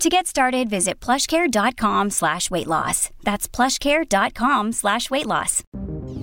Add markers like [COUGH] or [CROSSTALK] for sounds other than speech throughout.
To get started, visit plushcare.com slash weight loss. That's plushcare.com slash weight loss.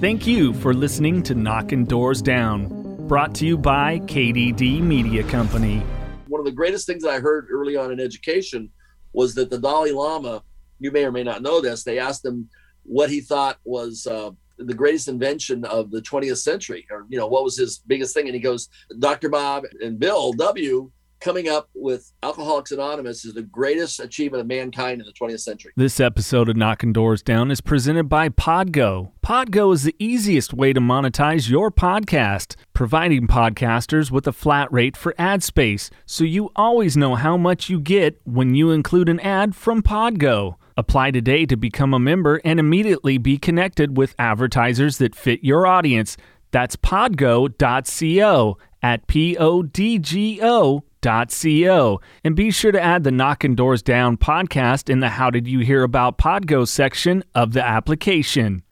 Thank you for listening to Knocking Doors Down, brought to you by KDD Media Company. One of the greatest things I heard early on in education was that the Dalai Lama, you may or may not know this, they asked him what he thought was uh, the greatest invention of the 20th century, or, you know, what was his biggest thing? And he goes, Dr. Bob and Bill W coming up with Alcoholics Anonymous is the greatest achievement of mankind in the 20th century. This episode of Knocking Doors Down is presented by Podgo. Podgo is the easiest way to monetize your podcast, providing podcasters with a flat rate for ad space, so you always know how much you get when you include an ad from Podgo. Apply today to become a member and immediately be connected with advertisers that fit your audience. That's podgo.co at P O D G O Co. And be sure to add the Knocking Doors Down podcast in the How Did You Hear About Podgo section of the application.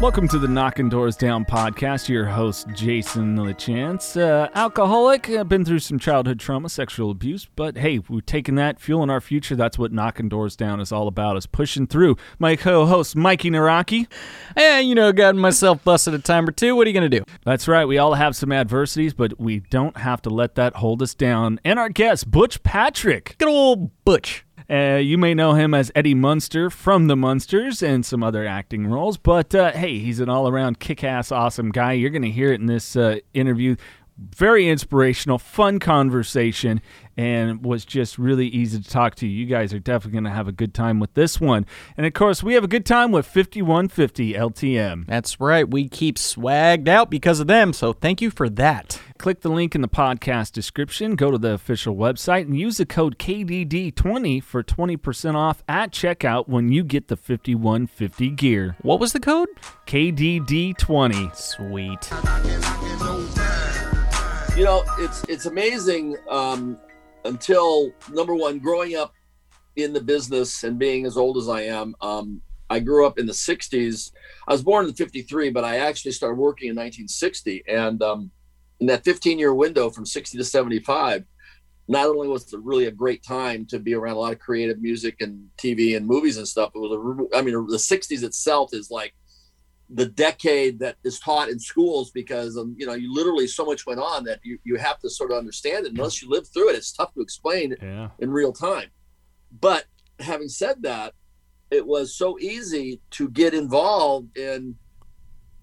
Welcome to the Knocking Doors Down podcast. Your host, Jason LaChance. Uh, alcoholic, I've been through some childhood trauma, sexual abuse, but hey, we're taking that, fueling our future. That's what Knocking Doors Down is all about, is pushing through. My co host, Mikey Naraki. Hey, you know, got myself busted a time or two. What are you going to do? That's right. We all have some adversities, but we don't have to let that hold us down. And our guest, Butch Patrick. Good old Butch. Uh, you may know him as Eddie Munster from The Munsters and some other acting roles, but uh, hey, he's an all around kick ass, awesome guy. You're going to hear it in this uh, interview. Very inspirational, fun conversation, and was just really easy to talk to. You guys are definitely going to have a good time with this one. And of course, we have a good time with 5150 LTM. That's right. We keep swagged out because of them, so thank you for that. Click the link in the podcast description, go to the official website, and use the code KDD20 for 20% off at checkout when you get the 5150 gear. What was the code? KDD20. Sweet. You know, it's it's amazing um, until number one, growing up in the business and being as old as I am. Um, I grew up in the 60s. I was born in 53, but I actually started working in 1960. And um, in that 15 year window from 60 to 75, not only was it really a great time to be around a lot of creative music and TV and movies and stuff, it was a, I mean, the 60s itself is like the decade that is taught in schools because um, you know you literally so much went on that you, you have to sort of understand it unless you live through it it's tough to explain Yeah. in real time but having said that it was so easy to get involved in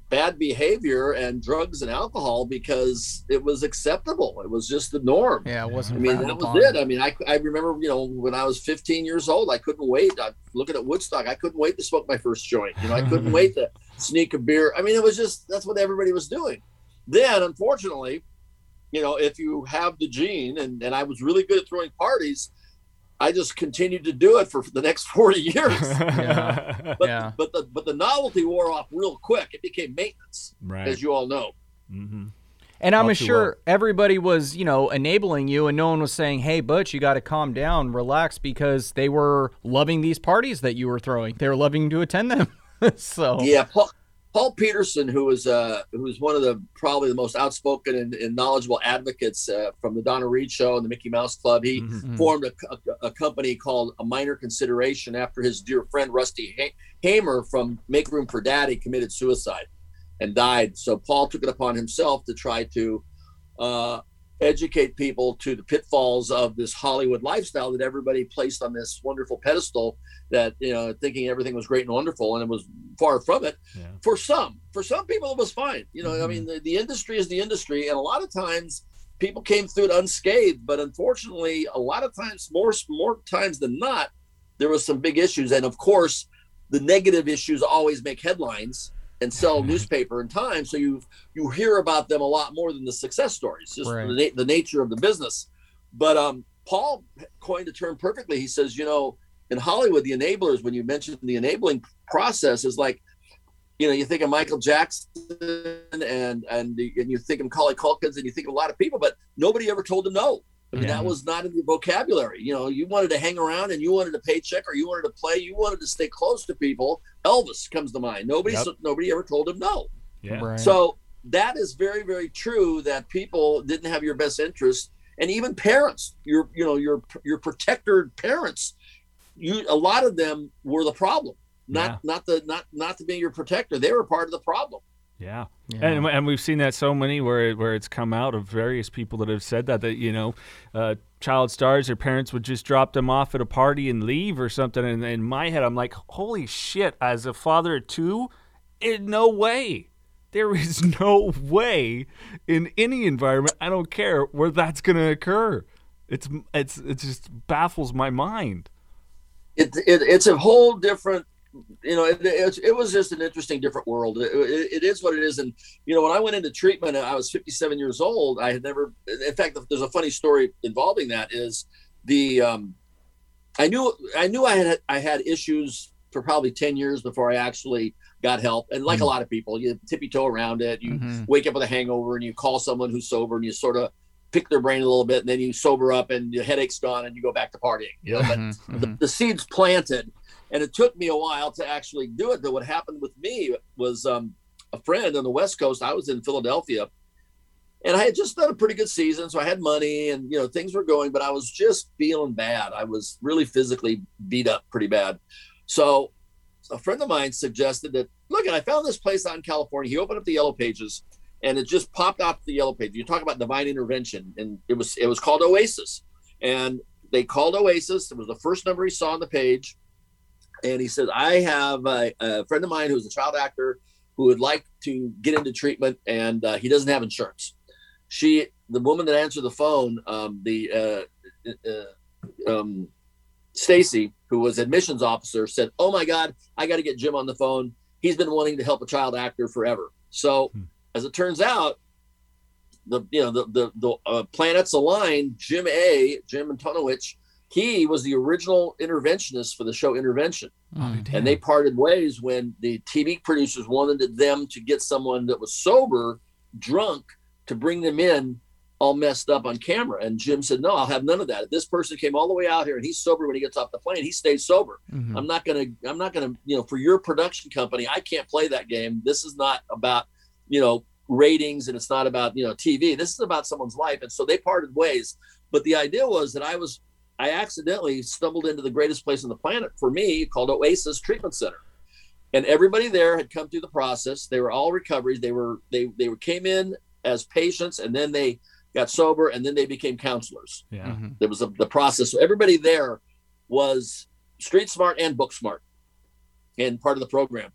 bad behavior and drugs and alcohol because it was acceptable it was just the norm Yeah, it wasn't. I mean, frowned that was it. I mean, I, I remember, you know, when I was 15 years old, I couldn't wait. I'm looking at Woodstock, I couldn't wait to smoke my first joint. You know, I couldn't [LAUGHS] wait to sneak a beer. I mean, it was just that's what everybody was doing. Then, unfortunately, you know, if you have the gene, and and I was really good at throwing parties, I just continued to do it for the next [LAUGHS] 40 years. [LAUGHS] Yeah. But Yeah. but the but the novelty wore off real quick. It became maintenance, right. as you all know. hmm And I'm All too sure everybody was, you know, enabling you, and no one was saying, "Hey, Butch, you got to calm down, relax," because they were loving these parties that you were throwing. They were loving to attend them. [LAUGHS] so Yeah, Paul, Paul Petersen, who was uh, who was one of the probably the most outspoken and, and knowledgeable advocates uh, from the Donna Reed Show and the Mickey Mouse Club, he Mhm. formed a, a, a company called A Minor Consideration after his dear friend Rusty ha- Hamer from Make Room for Daddy committed suicide and died. So Paul took it upon himself to try to uh, educate people to the pitfalls of this Hollywood lifestyle that everybody placed on this wonderful pedestal that you know thinking everything was great and wonderful and it was far from it yeah. for some for some people it was fine you know mm-hmm. i mean the, the industry is the industry and a lot of times people came through it unscathed but unfortunately a lot of times more more times than not there was some big issues and of course the negative issues always make headlines and sell [LAUGHS] newspaper and time so you you hear about them a lot more than the success stories just right. the, the nature of the business but um paul coined the term perfectly he says you know in hollywood the enablers when you mentioned the enabling process is like you know you think of michael jackson and and, and you think of Macaulay Culkins and you think of a lot of people but nobody ever told them no I mean, yeah. that was not in the vocabulary. You know, you wanted to hang around and you wanted a paycheck or you wanted to play, you wanted to stay close to people. Elvis comes to mind. Nobody, yep. nobody ever told him no. Yeah. Right. So that is very, very true that people didn't have your best interest. And even parents, your, you know, your, your protector parents, you, a lot of them were the problem, not, yeah. not the, not, not to be your protector. They were part of the problem. Yeah. yeah. And, and we've seen that so many where where it's come out of various people that have said that that you know, uh, child stars, their parents would just drop them off at a party and leave or something. And in my head, I'm like, holy shit! As a father of two, in no way, there is [LAUGHS] no way in any environment, I don't care where that's going to occur. It's it's it just baffles my mind. It, it it's a whole different you know, it, it, it, was just an interesting, different world. It, it is what it is. And, you know, when I went into treatment, I was 57 years old. I had never, in fact, there's a funny story involving that is the, um, I knew, I knew I had, I had issues for probably 10 years before I actually got help. And like mm-hmm. a lot of people, you tippy toe around it. You mm-hmm. wake up with a hangover and you call someone who's sober and you sort of pick their brain a little bit and then you sober up and your headache's gone and you go back to partying, you know, but mm-hmm. the, the seeds planted and it took me a while to actually do it. But what happened with me was um, a friend on the West Coast. I was in Philadelphia, and I had just done a pretty good season, so I had money, and you know things were going, but I was just feeling bad. I was really physically beat up pretty bad. So a friend of mine suggested that look, and I found this place out in California. He opened up the Yellow Pages, and it just popped out the Yellow Page. You talk about divine intervention, and it was it was called Oasis, and they called Oasis. It was the first number he saw on the page and he said, I have a, a, friend of mine who's a child actor who would like to get into treatment, and uh, he doesn't have insurance. She, the woman that answered the phone, um, the uh, uh, um, Stacy, who was admissions officer, said, "Oh my God, I got to get Jim on the phone. He's been wanting to help a child actor forever." So, hmm. As it turns out, the you know the the, the uh, planets aligned. Jim A. Jim Antonowicz he was the original interventionist for the show Intervention. Oh, and they parted ways when the TV producers wanted them to get someone that was sober, drunk, to bring them in all messed up on camera. And Jim said, No, I'll have none of that. If this person came all the way out here and he's sober when he gets off the plane, he stays sober. Mm-hmm. I'm not gonna, I'm not gonna, you know, for your production company, I can't play that game. This is not about, you know, ratings and it's not about, you know, TV. This is about someone's life. And so they parted ways. But the idea was that I was I accidentally stumbled into the greatest place on the planet for me called Oasis Treatment Center. And everybody there had come through the process. They were all recoveries. They were they they came in as patients and then they got sober and then they became counselors. Yeah. Mm-hmm. There was a, the process. So everybody there was street smart and book smart and part of the program.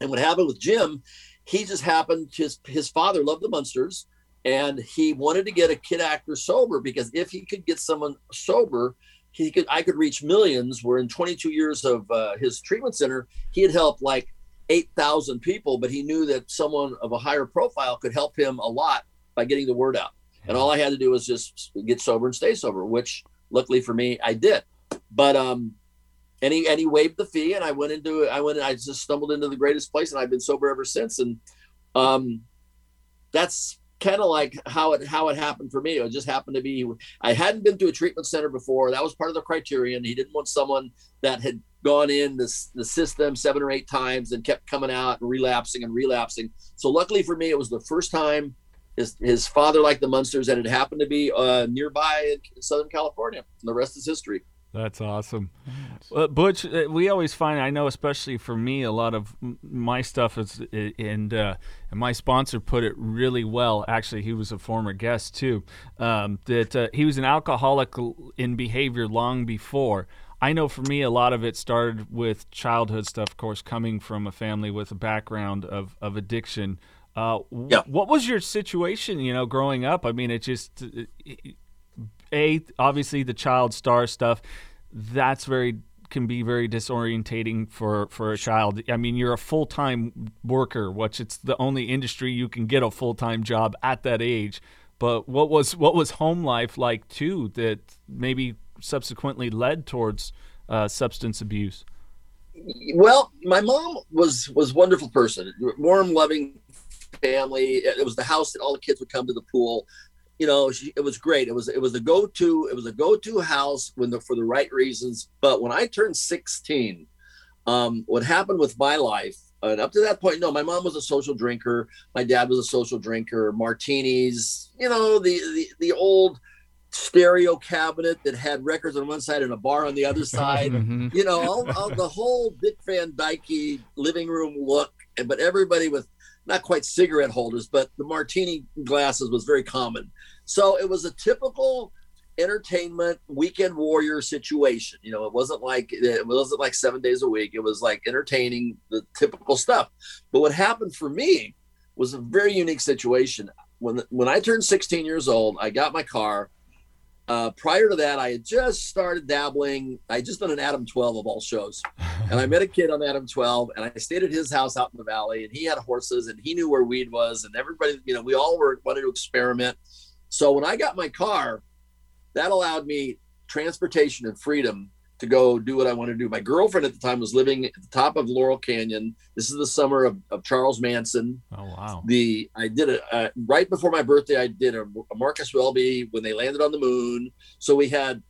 And what happened with Jim, he just happened his his father loved the Munsters and he wanted to get a kid actor sober because if he could get someone sober he could i could reach millions where in 22 years of uh, his treatment center he had helped like 8000 people but he knew that someone of a higher profile could help him a lot by getting the word out. And all i had to do was just get sober and stay sober which luckily for me i did. But um and he and he waived the fee and i went into i went i just stumbled into the greatest place and i've been sober ever since and um that's kind of like how it how it happened for me. It just happened to be I hadn't been to a treatment center before. That was part of the criterion. He didn't want someone that had gone in the, the system seven or eight times and kept coming out and relapsing and relapsing. So luckily for me, it was the first time his, his father liked the Munsters and it happened to be uh, nearby in Southern California. And the rest is history. That's awesome. Uh, Butch, uh, we always find, I know, especially for me, a lot of my stuff is, and, uh, and my sponsor put it really well. Actually, he was a former guest too. Um, that uh, he was an alcoholic in behavior long before. I know for me, a lot of it started with childhood stuff, of course, coming from a family with a background of, of addiction. Uh, yeah. What was your situation, you know, growing up? I mean, it just, a obviously the child star stuff that's very can be very disorientating for for a child. I mean, you're a full time worker, which it's the only industry you can get a full time job at that age. But what was what was home life like too? That maybe subsequently led towards uh, substance abuse. Well, my mom was was wonderful person, warm, loving family. It was the house that all the kids would come to the pool you know, she, it was great. It was it was a go to it was a go to house when the for the right reasons. But when I turned 16, um, what happened with my life, and up to that point, no, my mom was a social drinker. My dad was a social drinker. Martinis, you know, the the, the old stereo cabinet that had records on one side and a bar on the other [LAUGHS] side. mm-hmm. You know, all, all, the whole Dick Van Dyke living room look, but everybody with not quite cigarette holders, but the martini glasses was very common. So it was a typical entertainment weekend warrior situation. You know, it wasn't like it wasn't like seven days a week. It was like entertaining the typical stuff. But what happened for me was a very unique situation. When when I turned 16 years old, I got my car uh, prior to that, I had just started dabbling. I just done an Adam 12 of all shows. And I met a kid on Adam 12 and I stayed at his house out in the valley and he had horses and he knew where weed was. And everybody, you know, we all were wanted to experiment. So when I got my car, that allowed me transportation and freedom to go do what I wanted to do. My girlfriend at the time was living at the top of Laurel Canyon. This is the summer of, of Charles Manson. Oh wow! The I did it uh, right before my birthday. I did a, a, Marcus Welby when they landed on the moon. So we had,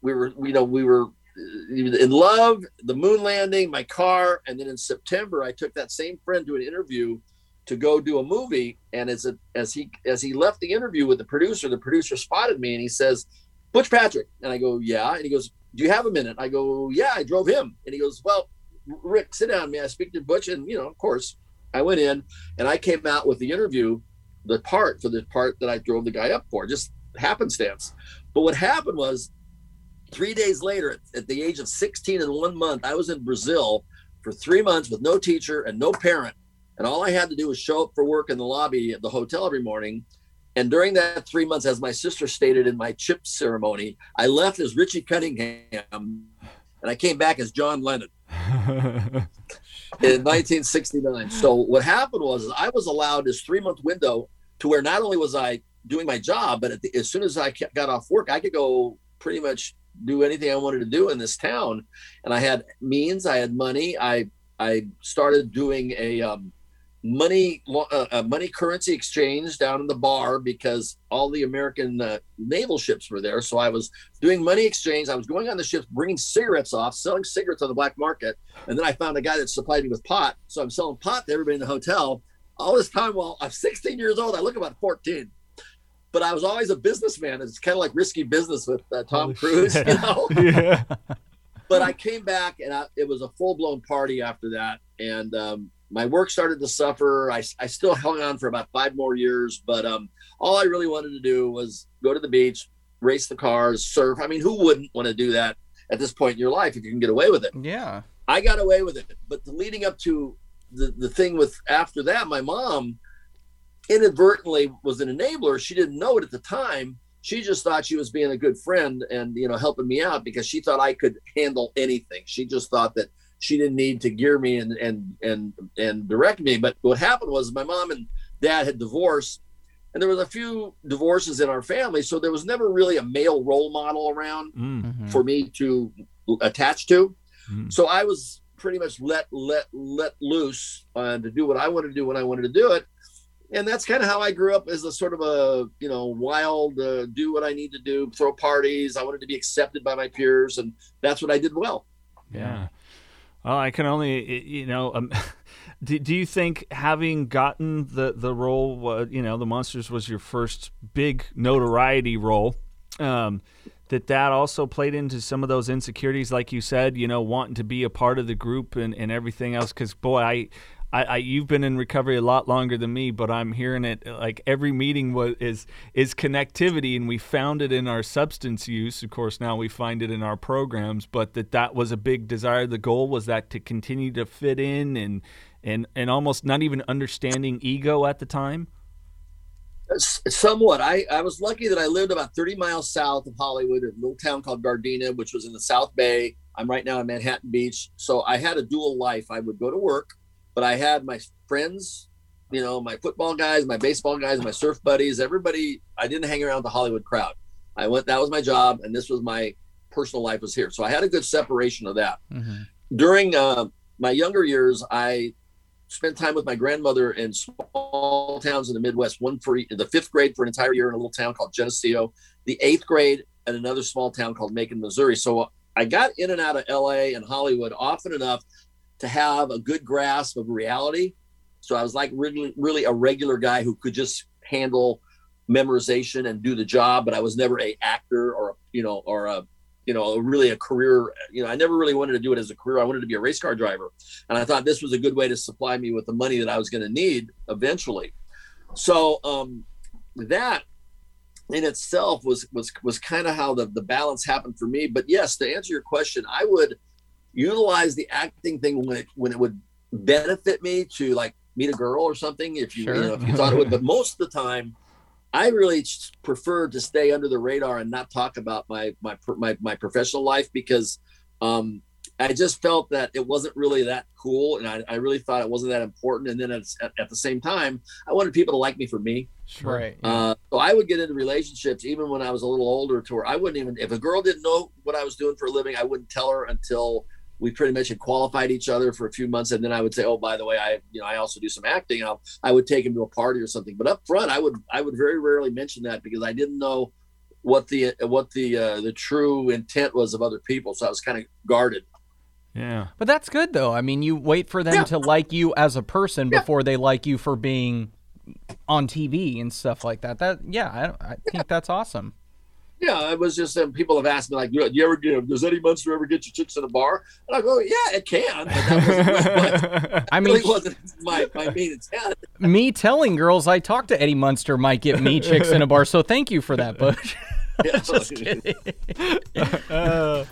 we were you know we were uh, in love, the moon landing, my car, and then in September I took that same friend to an interview to go do a movie. And as a, as he as he left the interview with the producer, the producer spotted me and he says. Butch Patrick. And I go, yeah. And he goes, do you have a minute? I go, yeah, I drove him. And he goes, well, Rick, sit down. May I speak to Butch? And, you know, of course, I went in and I came out with the interview, the part for the part that I drove the guy up for, just happenstance. But what happened was three days later, at, the age of 16 and one month, I was in Brazil for three months with no teacher and no parent. And all I had to do was show up for work in the lobby at the hotel every morning and during that three months, as my sister stated in my chip ceremony, I left as Richie Cunningham and I came back as John Lennon [LAUGHS] in 1969. So what happened was I was allowed this three month window to where not only was I doing my job, but the, as soon as I got off work, I could go pretty much do anything I wanted to do in this town. And I had means, I had money. I I started doing a um, money uh, uh, money currency exchange down in the bar because all the American uh, naval ships were there. So I was doing money exchange. I was going on the ships, bringing cigarettes off, selling cigarettes on the black market, and then I found a guy that supplied me with pot. So I'm selling pot to everybody in the hotel. All this time while I'm 16 years old, I look about 14. But I was always a businessman. It's kind of like risky business with uh, Tom Cruise, [LAUGHS] you know. [LAUGHS] yeah. But I came back, and I, it was a full blown party after that, and um, my work started to suffer. I, I still hung on for about five more years, but um, all I really wanted to do was go to the beach, race the cars, surf. I mean, who wouldn't want to do that at this point in your life if you can get away with it? Yeah. I got away with it. But the leading up to the, the thing with after that, my mom inadvertently was an enabler. She didn't know it at the time. She just thought she was being a good friend and, you know, helping me out because she thought I could handle anything. She just thought that she didn't need to gear me and and and and direct me. But what happened was my mom and dad had divorced, and there was a few divorces in our family, so there was never really a male role model around mm-hmm. for me to attach to. Mm-hmm. So I was pretty much let let let loose uh, to do what I wanted to do when I wanted to do it. And that's kind of how I grew up as a sort of a you know wild, uh, do what I need to do, throw parties. I wanted to be accepted by my peers, and that's what I did well. Yeah. Well, I can only, you know, um, [LAUGHS] do, do you think having gotten the the role, uh, you know, the Munsters was your first big notoriety role? um, that that also played into some of those insecurities, like you said, you know, wanting to be a part of the group and, and everything else. Because boy, I, I, I, you've been in recovery a lot longer than me, but I'm hearing it like every meeting was is is connectivity, and we found it in our substance use. Of course, now we find it in our programs, but that that was a big desire. The goal was that to continue to fit in and and and almost not even understanding ego at the time. Somewhat. I, I was lucky that I lived about 30 miles south of Hollywood, a little town called Gardena, which was in the South Bay. I'm right now in Manhattan Beach. So I had a dual life. I would go to work, but I had my friends, you know, my football guys, my baseball guys, my surf buddies, everybody. I didn't hang around the Hollywood crowd. I went, that was my job. And this was my personal life was here. So I had a good separation of that. Mm-hmm. During uh, my younger years, I spent time with my grandmother in small towns in the Midwest. One for the fifth grade for an entire year in a little town called Geneseo, the eighth grade at another small town called Macon, Missouri. So I got in and out of LA and Hollywood often enough to have a good grasp of reality. So I was like really, really a regular guy who could just handle memorization and do the job, but I was never a actor or you know or a you know, really a career. You know, I never really wanted to do it as a career. I wanted to be a race car driver, and I thought this was a good way to supply me with the money that I was going to need eventually. So um, that in itself was was was kind of how the the balance happened for me. But yes, to answer your question, I would utilize the acting thing when it when it would benefit me to like meet a girl or something if you, sure. you know if you thought it would. But most of the time I really prefer to stay under the radar and not talk about my my my, my professional life because um, I just felt that it wasn't really that cool, and I, I really thought it wasn't that important. And then at, at, the same time, I wanted people to like me for me. Sure. Right. Uh, so I would get into relationships even when I was a little older, to where I wouldn't even if a girl didn't know what I was doing for a living, I wouldn't tell her until we pretty much had qualified each other for a few months. And then i would say oh by the way i you know i also do some acting. I'll, i would take him to a party or something. But up front i would i would very rarely mention that because i didn't know what the what the uh, the true intent was of other people. So i was kind of guarded. Yeah. But that's good though. I mean you wait for them yeah. to like you as a person yeah. before they like you for being on tv and stuff like that. That yeah i, I think yeah. that's awesome yeah, it was just um, people have asked me like, do you ever, know, does Eddie Munster ever get you chicks in a bar? And I go, yeah, it can. But that wasn't, [LAUGHS] I mean, really wasn't my, my main intent. me telling girls I talked to Eddie Munster might get me chicks in a bar. So thank you for that, [LAUGHS] Butch. [LAUGHS] just kidding. Uh,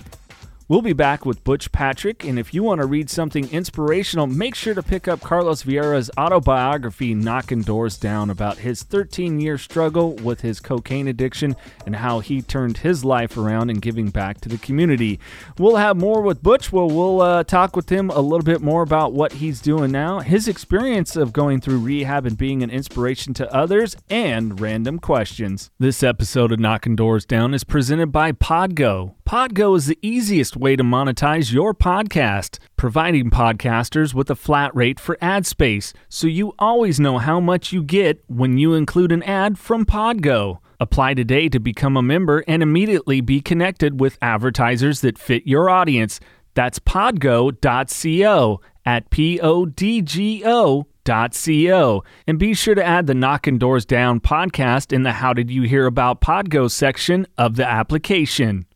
We'll be back with Butch Patrick, and if you want to read something inspirational, make sure to pick up Carlos Vieira's autobiography, Knocking Doors Down, about his 13 year struggle with his cocaine addiction and how he turned his life around and giving back to the community. We'll have more with Butch. Well, we'll uh, talk with him a little bit more about what he's doing now, his experience of going through rehab and being an inspiration to others, and random questions. This episode of Knocking Doors Down is presented by Podgo. Podgo is the easiest way to monetize your podcast, providing podcasters with a flat rate for ad space, so you always know how much you get when you include an ad from Podgo. Apply today to become a member and immediately be connected with advertisers that fit your audience. That's podgo.co at P O D G O Co. And be sure to add the Knocking Doors Down podcast in the How Did You Hear About Podgo section of the application.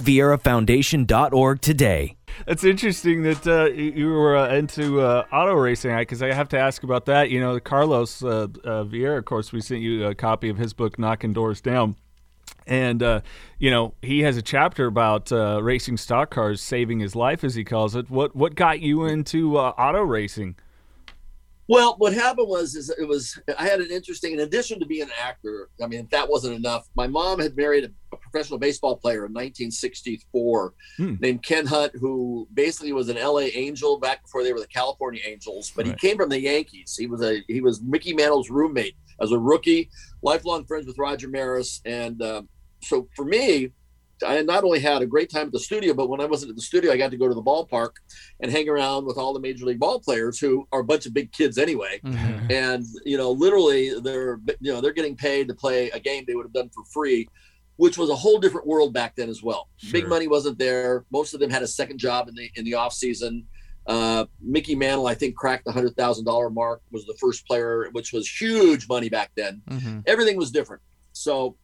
carlosvieirafoundation.org today. It's interesting that uh, you were uh, into uh, auto racing because I have to ask about that. You know, Carlos uh, uh, Vieira, of course, we sent you a copy of his book, Knocking Doors Down. And, uh, you know, he has a chapter about racing stock cars saving his life, as he calls it. What, what got you into auto racing? Well, what happened was is it was I had an interesting. In addition to being an actor, I mean, if that wasn't enough, my mom had married a, a professional baseball player in 1964 hmm. named Ken Hunt, who basically was an LA Angel back before they were the California Angels. But right. he came from the Yankees. He was a he was Mickey Mantle's roommate as a rookie, lifelong friends with Roger Maris, and um, so for me, I not only had a great time at the studio, but when I wasn't at the studio, I got to go to the ballpark and hang around with all the major league ball players who are a bunch of big kids anyway. [LAUGHS] Mhm. And you know, literally, they're you know they're getting paid to play a game they would have done for free, which was a whole different world back then as well. Big money wasn't there. Most of them had a second job in the in the off season. Uh, Mickey Mantle, I think, cracked the hundred thousand dollar mark. Was the first player, which was huge money back then Mhm. everything was different. So,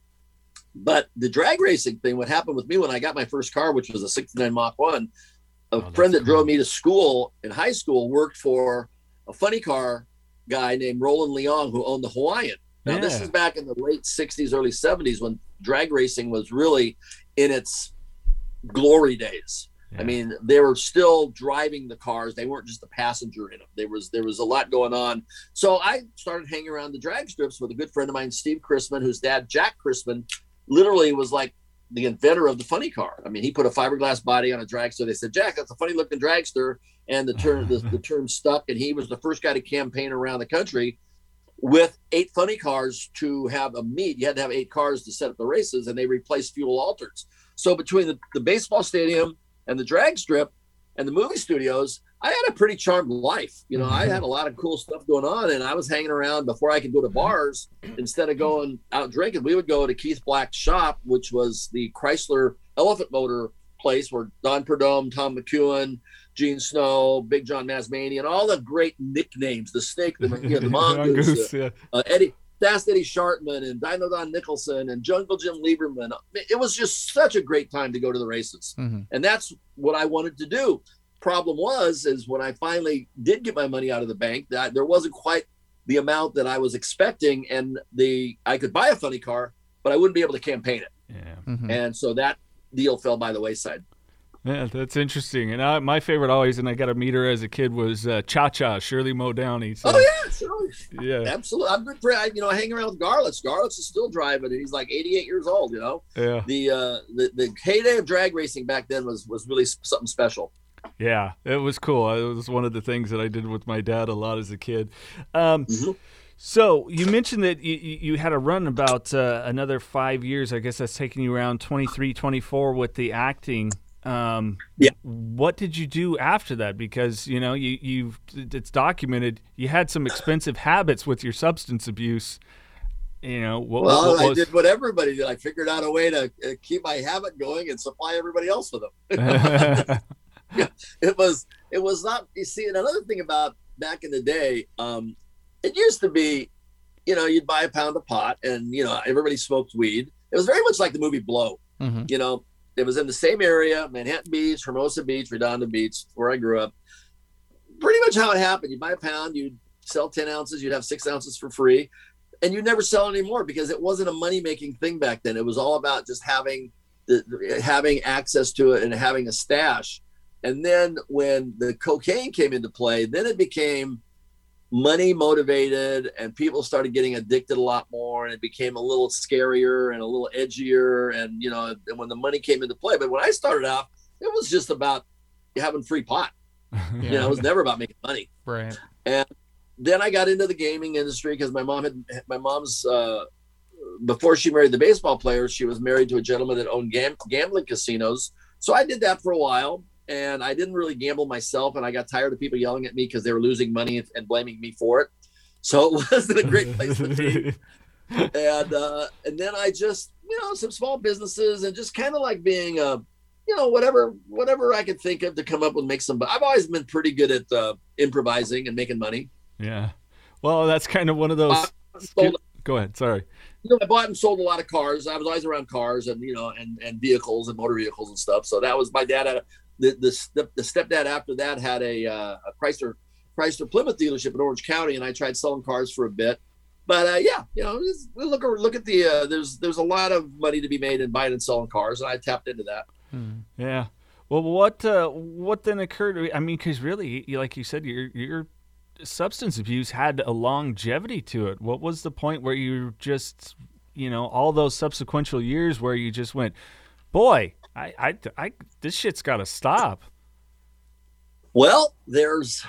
but the drag racing thing, what happened with me when I got my first car, which was a 69 Mach 1, a Oh, friend that drove me to school in high school worked for a funny car guy named Roland Leong who owned the Hawaiian. Now, this is back in the late 60s, early 70s when drag racing was really in its glory days. Yeah. I mean, they were still driving the cars. They weren't just a passenger in them. There was there was a lot going on. So I started hanging around the drag strips with a good friend of mine, Steve Chrisman, whose dad, Jack Chrisman, literally was like the inventor of the funny car. I mean, he put a fiberglass body on a dragster. They said, Jack, that's a funny looking dragster. And the term the, the [LAUGHS] term stuck. And he was the first guy to campaign around the country with eight funny cars to have a meet. You had to have eight cars to set up the races, and they replaced fuel alters. So between the, the baseball stadium and the drag strip and the movie studios, I had a pretty charmed life. You know, I had a lot of cool stuff going on, and I was hanging around before I could go to bars. Instead of going out drinking, we would go to Keith Black's shop, which was the Chrysler Elephant Motor place where Don Prudhomme, Tom McEwen, Gene Snow, Big John Mazmanian, and all the great nicknames, the Snake, the, you know, the [LAUGHS] Mongoose, Mongoose, yeah. uh, Eddie Fast Eddie Schartman and Dyno Don Nicholson and Jungle Jim Liberman. It was just such a great time to go to the races. Mhm. And that's what I wanted to do. Problem was, is when I finally did get my money out of the bank, that there wasn't quite the amount that I was expecting, and the I could buy a funny car, but I wouldn't be able to campaign it, Yeah. Mhm. and so that deal fell by the wayside. Yeah, that's interesting. And I, my favorite always, and I got to meet her as a kid, was uh, Cha Cha, Shirley Muldowney. So, Oh yeah, sure. yeah, absolutely. I'm good for I, you know, I hang around with Garlits. Garlits is still driving, and he's like 88 years old. You know. yeah, the uh the, the heyday of drag racing back then was was really something special yeah. It was cool. It was one of the things that I did with my dad a lot as a kid. Um, Mhm. So you mentioned that you, you you had a run about uh, another five years. I guess that's taking you around 23, 24 with the acting. Um, Yeah. What did you do after that? Because you know you you've it's documented you had some expensive habits with your substance abuse. You know what? well what i was, did what everybody did i figured out a way to uh, keep my habit going and supply everybody else with them [LAUGHS] [LAUGHS] [LAUGHS] it was it was not you see and another thing about back in the day um it used to be you know you'd buy a pound of pot and you know everybody smoked weed. It was very much like the movie blow. Mhm. you know it was in the same area manhattan beach hermosa beach redondo beach where i grew up. Pretty much how it happened you buy a pound you'd sell 10 ounces you'd have six ounces for free and you never sell anymore because it wasn't a money making thing back then. It was all about just having the- having access to it and having a stash and then when the cocaine came into play then it became money motivated and people started getting addicted a lot more and it became a little scarier and a little edgier and you know and when the money came into play but when i started out it was just about having free pot [LAUGHS] you know it was never about making money Right. And then I got into the gaming industry because my mom had my mom's uh, before she married the baseball player, she was married to a gentleman that owned gam- gambling casinos. So I did that for a while, and I didn't really gamble myself, and I got tired of people yelling at me because they were losing money and blaming me for it. So it [LAUGHS] wasn't a great place to be. [LAUGHS] And uh, and then I just you know some small businesses and just kind of like being a you know whatever whatever I could think of to come up with make some. But I've always been pretty good at uh, improvising and making money. yeah. Well, that's kind of one of those. Uh, sold Go ahead. Sorry. you know, I bought and sold a lot of cars. I was always around cars and you know, and and vehicles and motor vehicles and stuff. So that was my dad had a, the the the stepdad after that had a uh, a Chrysler Chrysler Plymouth dealership in Orange County, and I tried selling cars for a bit. But uh, yeah, you know, look look at the uh, there's there's a lot of money to be made in buying and selling cars, and I tapped into that. Yeah. Well, what uh, what then occurred? I mean, because really, like you said, your your substance abuse had a longevity to it. What was the point where you just, you know, all those subsequential years where you just went, boy, I, I, I this shit's got to stop. Well, there's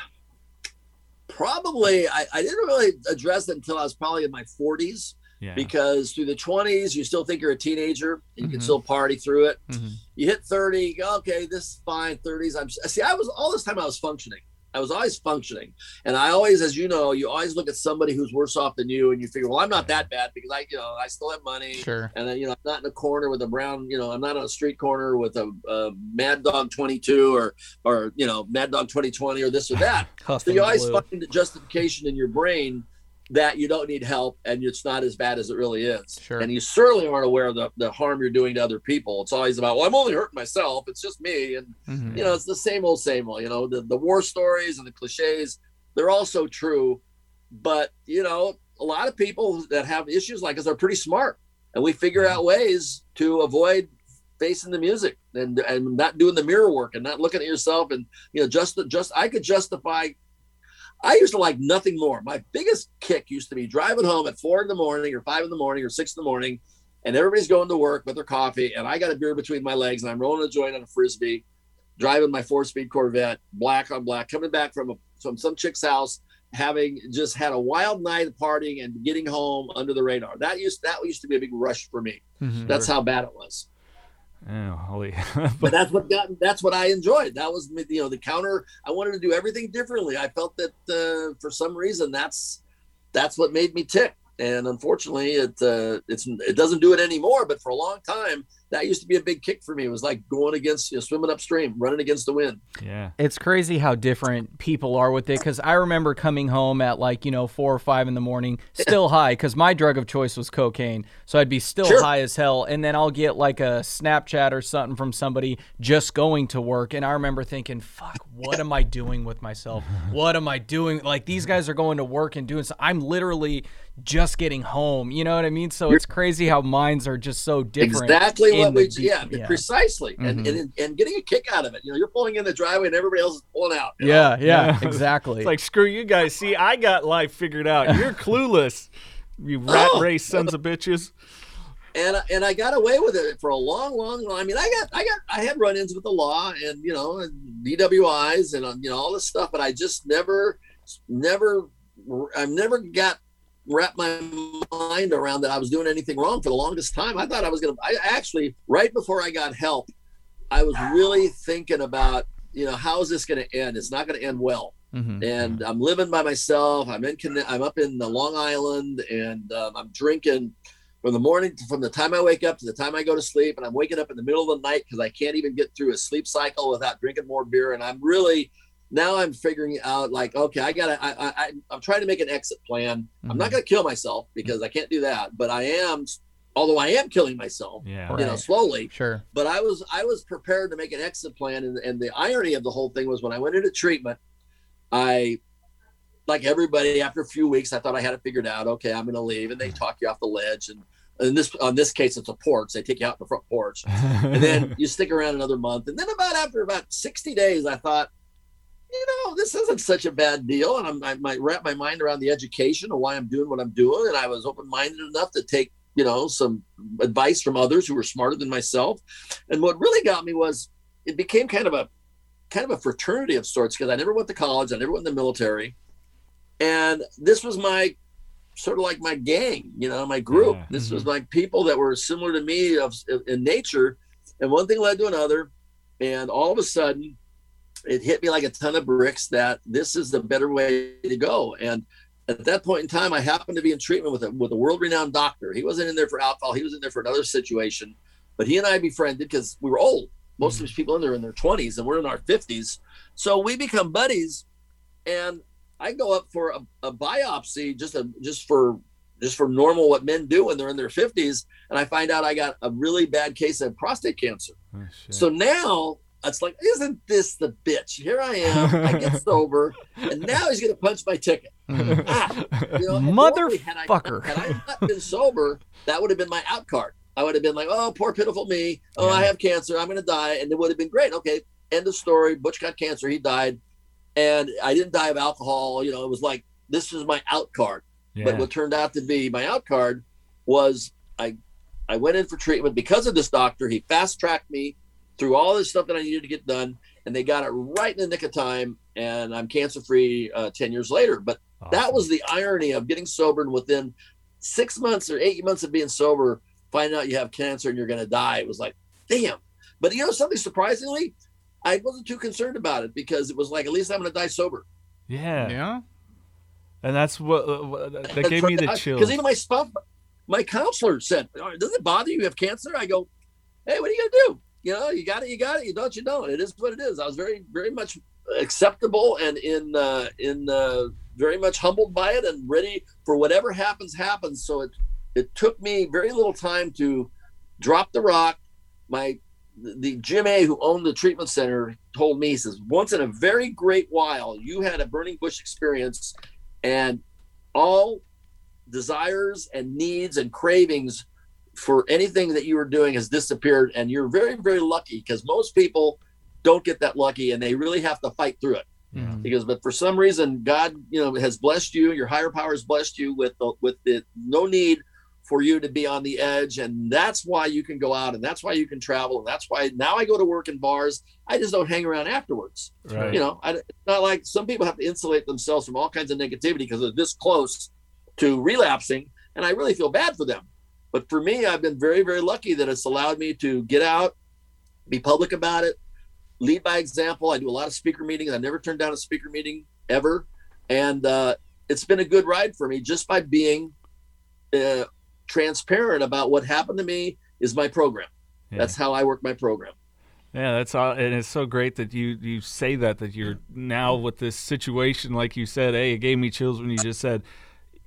probably I, I didn't really address it until I was probably in my 40s. Yeah. because through the 20s you still think you're a teenager and you can Mhm. still party through it Mhm. you hit 30 you go, okay this is fine 30s i'm see i was all this time i was functioning i was always functioning and i always as you know you always look at somebody who's worse off than you and you figure well i'm not that bad because i you know i still have money Sure. and then you know i'm not in a corner with a brown you know i'm not on a street corner with a, a mad dog 22 or or you know mad dog 2020 or this or that [LAUGHS] so you always blue. find the justification in your brain that you don't need help and it's not as bad as it really is. Sure. And you certainly aren't aware of the, the harm you're doing to other people. It's always about, well, I'm only hurting myself. It's just me. And, Mhm. you know, it's the same old, same old. You know, the, the war stories and the cliches, they're all so true. But, you know, a lot of people that have issues like us are pretty smart. And we figure out ways to avoid facing the music and and not doing the mirror work and not looking at yourself and you know just just I could justify I used to like nothing more. My biggest kick used to be driving home at four in the morning or five in the morning or six in the morning, and everybody's going to work with their coffee, and I got a beer between my legs, and I'm rolling a joint on a frisbee, driving my four-speed Corvette, black on black, coming back from a, from some chick's house, having just had a wild night of partying and getting home under the radar. That used that used to be a big rush for me. Mhm. That's how bad it was Oh, holy. [LAUGHS] but that's what got that's what I enjoyed. That was you know the counter. I wanted to do everything differently. I felt that uh, for some reason that's that's what made me tick. And unfortunately, it uh, it's it doesn't do it anymore. But for a long time, that used to be a big kick for me. It was like going against you know, swimming upstream, running against the wind. yeah. It's crazy how different people are with it because I remember coming home at like, you know, four or five in the morning, still high because my drug of choice was cocaine. So I'd be still Sure. high as hell. And then I'll get like a Snapchat or something from somebody just going to work. And I remember thinking, fuck, what am I doing with myself? What am I doing? Like these guys are going to work and doing so. I'm literally just getting home. You know what I mean? So it's crazy how minds are just so different. Exactly what we deep- yeah, precisely, and, Mhm. and and getting a kick out of it. You know, you're pulling in the driveway and everybody else is pulling out. you know? Yeah, yeah, Yeah. [LAUGHS] exactly. It's like, screw you guys. See, I got life figured out. You're [LAUGHS] clueless. You rat Oh. race sons of bitches. and and I got away with it for a long, long. long I mean, I got I got I had run-ins with the law and you know and DWIs and um, you know all this stuff, but I just never, never, I've never got wrapped my mind around that I was doing anything wrong for the longest time. I thought I was gonna. I actually right before I got help, I was really thinking about you know how is this going to end? It's not going to end well Mhm. and I'm living by myself. I'm in, I'm up in the Long Island, and um, I'm drinking from the morning, from the time I wake up to the time I go to sleep, and I'm waking up in the middle of the night because I can't even get through a sleep cycle without drinking more beer. And I'm really now I'm figuring out like, okay, I gotta, I, I, I I'm trying to make an exit plan. I'm not Mhm. gonna kill myself because I can't do that, but I am, although I am killing myself, Yeah. Right. you know, slowly Sure. but I was I was prepared to make an exit plan, and, and the irony of the whole thing was when I went into treatment, I, like everybody, after a few weeks, I thought I had it figured out. Okay, I'm going to leave, and they talk you off the ledge, and in this on this case, it's a porch. They take you out in the front porch, [LAUGHS] and then you stick around another month, and then about after about 60 days, I thought. You know, this isn't such a bad deal, and I'm, I might wrap my mind around the education of why I'm doing what I'm doing, and I was open-minded enough to take you know some advice from others who were smarter than myself and what really got me was it became kind of a kind of a fraternity of sorts because i never went to college i never went in the military and this was my sort of like my gang you know my group Yeah. this was mm-hmm. like people that were similar to me of in nature and one thing led to another and all of a sudden it hit me like a ton of bricks that this is the better way to go and at that point in time, I happened to be in treatment with a with a world renowned doctor. He wasn't in there for alcohol; he was in there for another situation. But he and I befriended because we were old. Most of mm. these people in there are in their twenties, and we're in our fifties. So we become buddies. And I go up for a, a biopsy, just a just for just for normal what men do when they're in their fifties, and I find out I got a really bad case of prostate cancer. Oh. So now it's like, isn't this the bitch? Here I am. I get [LAUGHS] sober, and now he's going to punch my ticket. Mhm. Ah, you know, normally, had I not- Motherfucker. Had I, not been sober, that would have been my out card. I would have been like, oh, poor pitiful me. Oh, I have cancer. I'm going to die. And it would have been great. Okay. End of story. Butch got cancer. He died. And I didn't die of alcohol. You know, it was like, this is my out card. yeah. But what turned out to be my out card was I I went in for treatment because of this doctor. He fast tracked me through all this stuff that I needed to get done, and they got it right in the nick of time. And I'm cancer free uh, ten years later. But that was the irony of getting sober, and within six months or eight months of being sober, find out you have cancer and you're going to die. It was like, damn. But you know, something surprisingly, I wasn't too concerned about it because it was like, at least I'm going to die sober. Yeah. Yeah. And that's what, uh, what that gave me the chills. Because even my spouse, my counselor said, "Oh, "Does it bother you? You have cancer?" I go, "Hey, what are you gonna do? You know, you got it, you got it. You don't, you don't. It is what it is." I was very, very much acceptable and in, uh, in, uh, very much humbled by it and ready for whatever happens, happens. So it, it took me very little time to drop the rock. My the Jim A, who owned the treatment center, told me, he says, once in a very great while, you had a burning bush experience, and all desires and needs and cravings for anything that you were doing has disappeared. And you're very, very lucky because most people don't get that lucky and they really have to fight through it. Yeah. Because, but for some reason, God, you know, has blessed you. Your higher power has blessed you with the, with the no need for you to be on the edge, and that's why you can go out, and that's why you can travel, and that's why now I go to work in bars. I just don't hang around afterwards. Right. You know, I, it's not like some people have to insulate themselves from all kinds of negativity because they're this close to relapsing, and I really feel bad for them. But for me, I've been very, very lucky that it's allowed me to get out, be public about it, lead by example. I do a lot of speaker meetings. I've never turned down a speaker meeting ever, and uh, it's been a good ride for me just by being uh, transparent about what happened to me. Is my program. Yeah. That's how I work my program. Yeah, that's all, and it's so great that you you say that that you're now with this situation, like you said. Hey, it gave me chills when you just said,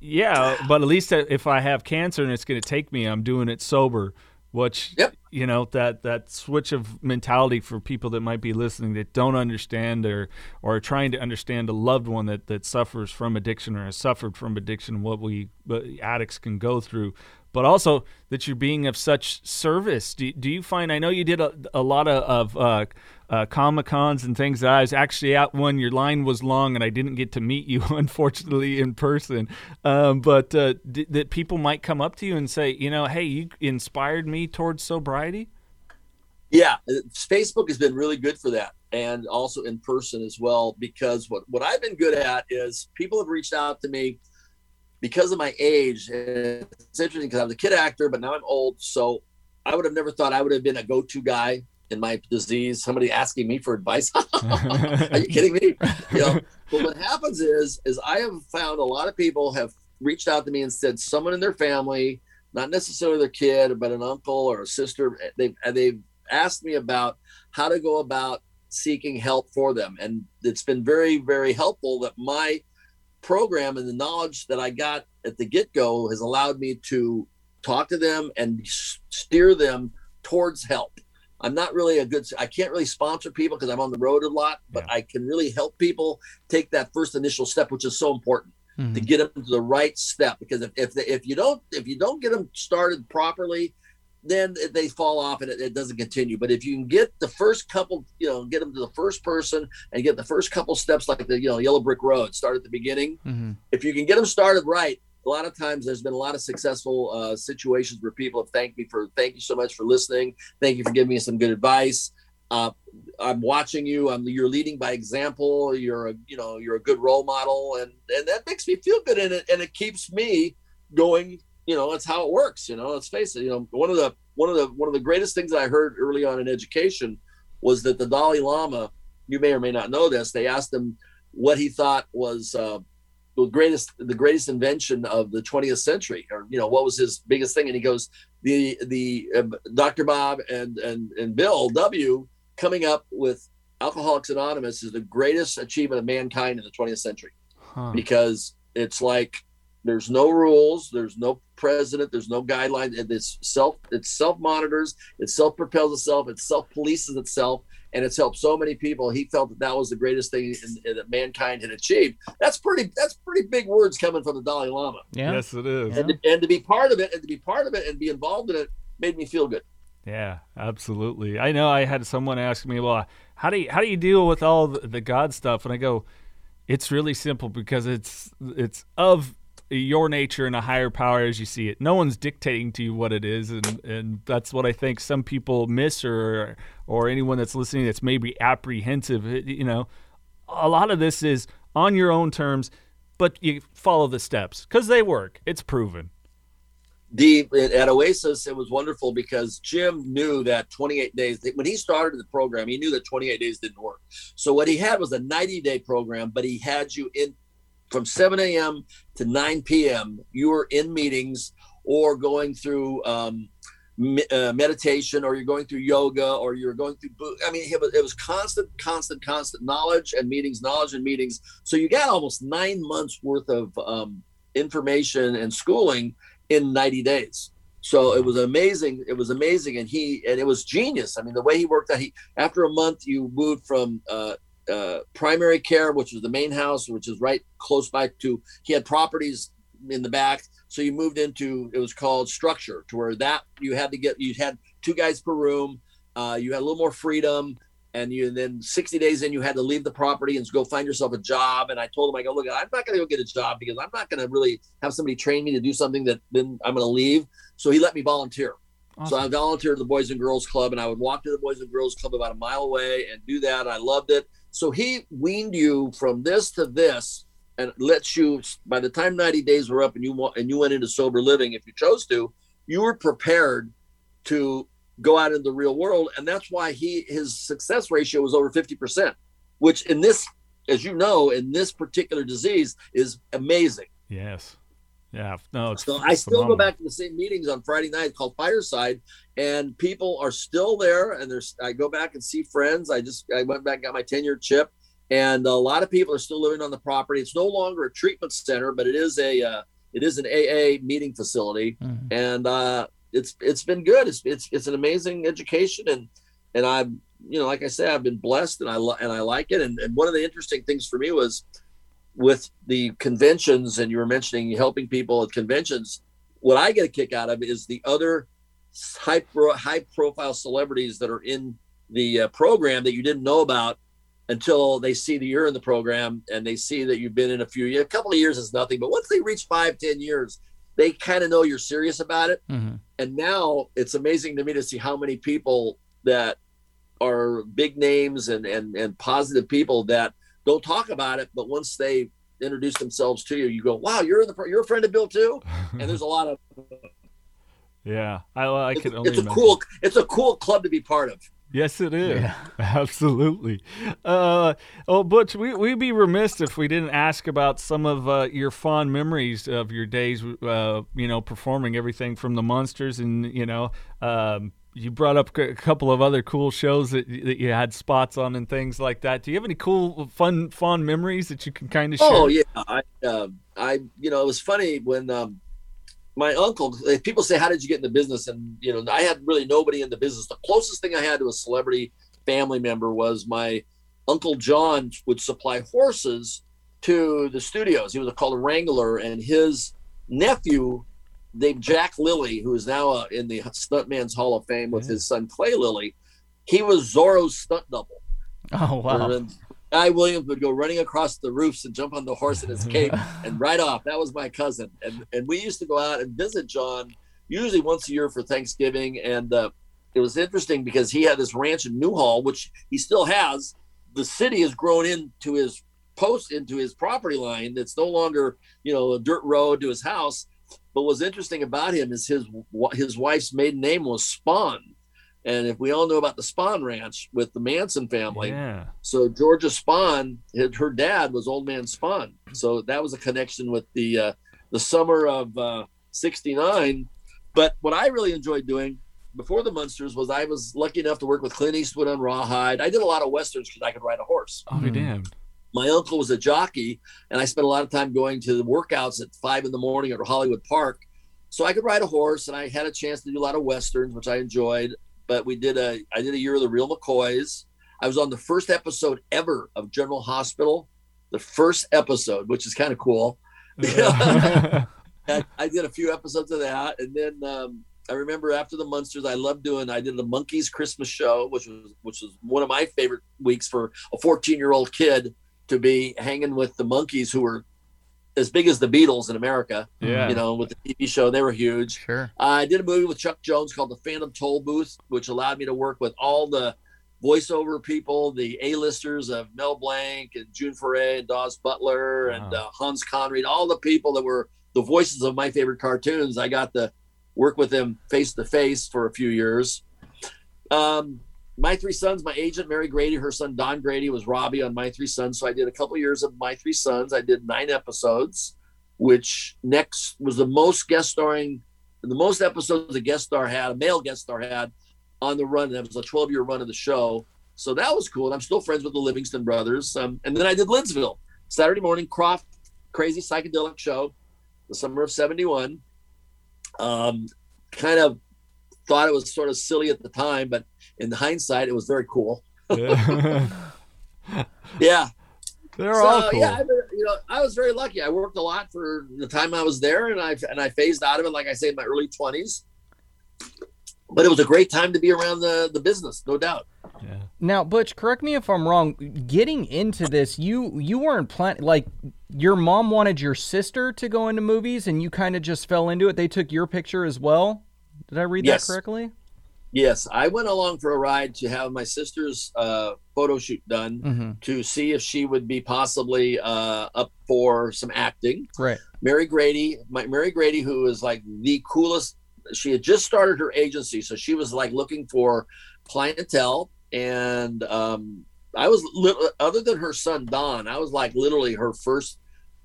"Yeah," but at least if I have cancer and it's going to take me, I'm doing it sober. Which Yep. you know that that switch of mentality for people that might be listening that don't understand or or are trying to understand a loved one that that suffers from addiction or has suffered from addiction, what we what addicts can go through but also that you're being of such service. Do, do you find? I know you did a, a lot of, of uh, uh, comic cons and things. That I was actually at one, your line was long and I didn't get to meet you, [LAUGHS] unfortunately, in person. Um, but uh, d- that people might come up to you and say, you know, hey, you inspired me towards sobriety. Yeah, uh, Facebook has been really good for that, and also in person as well. Because what what I've been good at is people have reached out to me because of my age. It's interesting because I was a kid actor, but now I'm old, so I would have never thought I would have been a go-to guy in my disease. Somebody asking me for advice. [LAUGHS] Are you kidding me? You know, but what happens is, is I have found a lot of people have reached out to me and said someone in their family, not necessarily their kid, but an uncle or a sister, they've they've asked me about how to go about seeking help for them, and it's been very, very helpful that my program and the knowledge that I got at the get go has allowed me to talk to them and steer them towards help. I'm not really a good, I can't really sponsor people because I'm on the road a lot, but I can really help people take that first initial step, which is so important to mm-hmm. get them to the right step. Because if, if, if you don't, if you don't get them started properly, then they fall off and it, it doesn't continue. But if you can get the first couple, you know, get them to the first person and get the first couple steps, like the you know yellow brick road, start at the beginning. Mm-hmm. If you can get them started right, a lot of times there's been a lot of successful uh, situations where people have thanked me for thank you so much for listening, thank you for giving me some good advice. Uh, I'm watching you. I'm you're leading by example. You're a you know you're a good role model, and and that makes me feel good, and it and it keeps me going you know that's how it works you know let's face it you know one of the one of the one of the greatest things that i heard early on in education was that the dalai lama you may or may not know this they asked him what he thought was uh, the greatest the greatest invention of the 20th century or you know what was his biggest thing and he goes the the uh, dr bob and and and bill w coming up with alcoholics anonymous is the greatest achievement of mankind in the 20th century Huh. because it's like there's no rules there's no president there's no guidelines and it's self it self monitors it self propels itself it self polices itself and it's helped so many people he felt that that was the greatest thing in, in, that mankind had achieved that's pretty that's pretty big words coming from the dalai lama Yeah. Yes, it is. and, to, and to be part of it and to be part of it and be involved in it made me feel good Yeah, absolutely. I know. I had someone ask me, "Well, how do you how do you deal with all the, the God stuff?" And I go, "It's really simple because it's it's of your nature and a higher power as you see it. No one's dictating to you what it is, and and that's what I think some people miss, or or anyone that's listening that's maybe apprehensive. You know, a lot of this is on your own terms, but you follow the steps because they work. It's proven. the at Oasis, it was wonderful because Jim knew that 28 days when he started the program, he knew that 28 days didn't work. So what he had was a 90 day program, but he had you in from 7 a.m. to 9 p.m. You were in meetings or going through um, uh, meditation, or you're going through yoga, or you're going through. I mean, it was, it was constant, constant, constant knowledge and meetings, knowledge and meetings. So you got almost nine months worth of um, information and schooling in 90 days. So it was amazing. It was amazing, and he and it was genius. I mean, the way he worked out. He after a month, you moved from uh, uh, primary care, which was the main house, which is right close by to. He had properties in the back, so you moved into. It was called structure, to where that you had to get. You had two guys per room. Uh, you had a little more freedom and you and then 60 days in you had to leave the property and go find yourself a job and i told him i go look i'm not going to go get a job because i'm not going to really have somebody train me to do something that then i'm going to leave so he let me volunteer awesome. so i volunteered at the boys and girls club and i would walk to the boys and girls club about a mile away and do that i loved it so he weaned you from this to this and lets you by the time 90 days were up and you and you went into sober living if you chose to you were prepared to go out in the real world. And that's why he his success ratio was over 50%, which in this, as you know, in this particular disease is amazing. Yes. Yeah. No, so I still phenomenal. go back to the same meetings on Friday night called Fireside, and people are still there. And there's I go back and see friends. I just I went back and got my 10 year chip, and a lot of people are still living on the property. It's no longer a treatment center, but it is a uh, it is an AA meeting facility, mm-hmm. and uh, it's it's been good. It's it's it's an amazing education, and and I'm you know like I said, I've been blessed, and I and I like it. And, and one of the interesting things for me was with the conventions, and you were mentioning helping people at conventions. What I get a kick out of is the other high pro, high profile celebrities that are in the uh, program that you didn't know about until they see that you're in the program and they see that you've been in a few years. A couple of years is nothing, but once they reach five, ten years, they kind of know you're serious about it. Mm-hmm. And now it's amazing to me to see how many people that are big names and and and positive people that don't talk about it, but once they introduce themselves to you, you go, "Wow, you're the you're a friend of Bill too." And there's a lot of [LAUGHS] yeah, I I can it's, only it's a cool it's a cool club to be part of. Yes, it is. Yeah. [LAUGHS] Absolutely. Uh, oh, Butch, we, we'd be remiss if we didn't ask about some of uh, your fond memories of your days, uh, you know, performing everything from the Munsters And, you know, um, you brought up a couple of other cool shows that, that you had spots on and things like that. Do you have any cool, fun, fond memories that you can kind of share? Oh, yeah. I, um, I you know, it was funny when. Um, my uncle people say how did you get in the business and you know i had really nobody in the business the closest thing i had to a celebrity family member was my uncle john would supply horses to the studios he was called a wrangler and his nephew named jack lilley who is now uh, in the stuntman's hall of fame with yeah. his son clay lilley he was zorro's stunt double [LAUGHS] oh wow Guy Williams would go running across the roofs and jump on the horse in his cape [LAUGHS] and ride off. That was my cousin, and and we used to go out and visit John usually once a year for Thanksgiving. And uh, it was interesting because he had this ranch in Newhall, which he still has. The city has grown into his post into his property line. That's no longer you know a dirt road to his house. But what's interesting about him is his his wife's maiden name was Spahn. And if we all know about the Spahn Ranch with the Manson family, yeah. so Georgia Spahn, her dad was Old Man Spahn. So that was a connection with the uh, the summer of '69. Uh, but what I really enjoyed doing before the Munsters was I was lucky enough to work with Clint Eastwood on Rawhide. I did a lot of westerns because I could ride a horse. Oh, mm. damn! My uncle was a jockey, and I spent a lot of time going to the workouts at five in the morning at Hollywood Park. So I could ride a horse, and I had a chance to do a lot of westerns, which I enjoyed but we did a I did a year of the Real McCoys. I was on the first episode ever of General Hospital, the first episode, which is kind of cool. I, [LAUGHS] I, did a few episodes of that, and then um, I remember after the Munsters, I loved doing. I did the Monkees Christmas show, which was which was one of my favorite weeks for a 14 year old kid to be hanging with the Monkees who were as big as the Beatles in America. Yeah. You know, with the TV show, they were huge. Sure. Uh, I did a movie with Chuck Jones called The Phantom Tollbooth, which allowed me to work with all the voiceover people, the A-listers of Mel Blanc and June Foray and Daws Butler wow. and uh, Hans Conried, all the people that were the voices of my favorite cartoons. I got to work with them face to face for a few years. Um, my three sons, my agent Mary Grady, her son Don Grady was Robbie on My Three Sons. So I did a couple years of My Three Sons. I did nine episodes, which next was the most guest starring, the most episodes a guest star had, a male guest star had on the run. That was a 12 year run of the show. So that was cool. And I'm still friends with the Livingston brothers. Um, and then I did Lidsville, Saturday morning, Krofft, crazy psychedelic show, the summer of 71. Um, kind of thought it was sort of silly at the time, but in hindsight, it was very cool. [LAUGHS] yeah. They're so, all cool. Yeah, I, you know, I was very lucky. I worked a lot for the time I was there, and I and I phased out of it, like I say, in my early twenties. But it was a great time to be around the the business, no doubt. Yeah. Now, Butch, correct me if I'm wrong. Getting into this, you you weren't planning. Like, your mom wanted your sister to go into movies, and you kind of just fell into it. They took your picture as well. Did I read yes. that correctly? Yes, I went along for a ride to have my sister's uh, photo shoot done mm-hmm. to see if she would be possibly uh, up for some acting. Right. Mary Grady, my Mary Grady, who is like the coolest. She had just started her agency, so she was like looking for clientele and um, I was other than her son Don, I was like literally her first,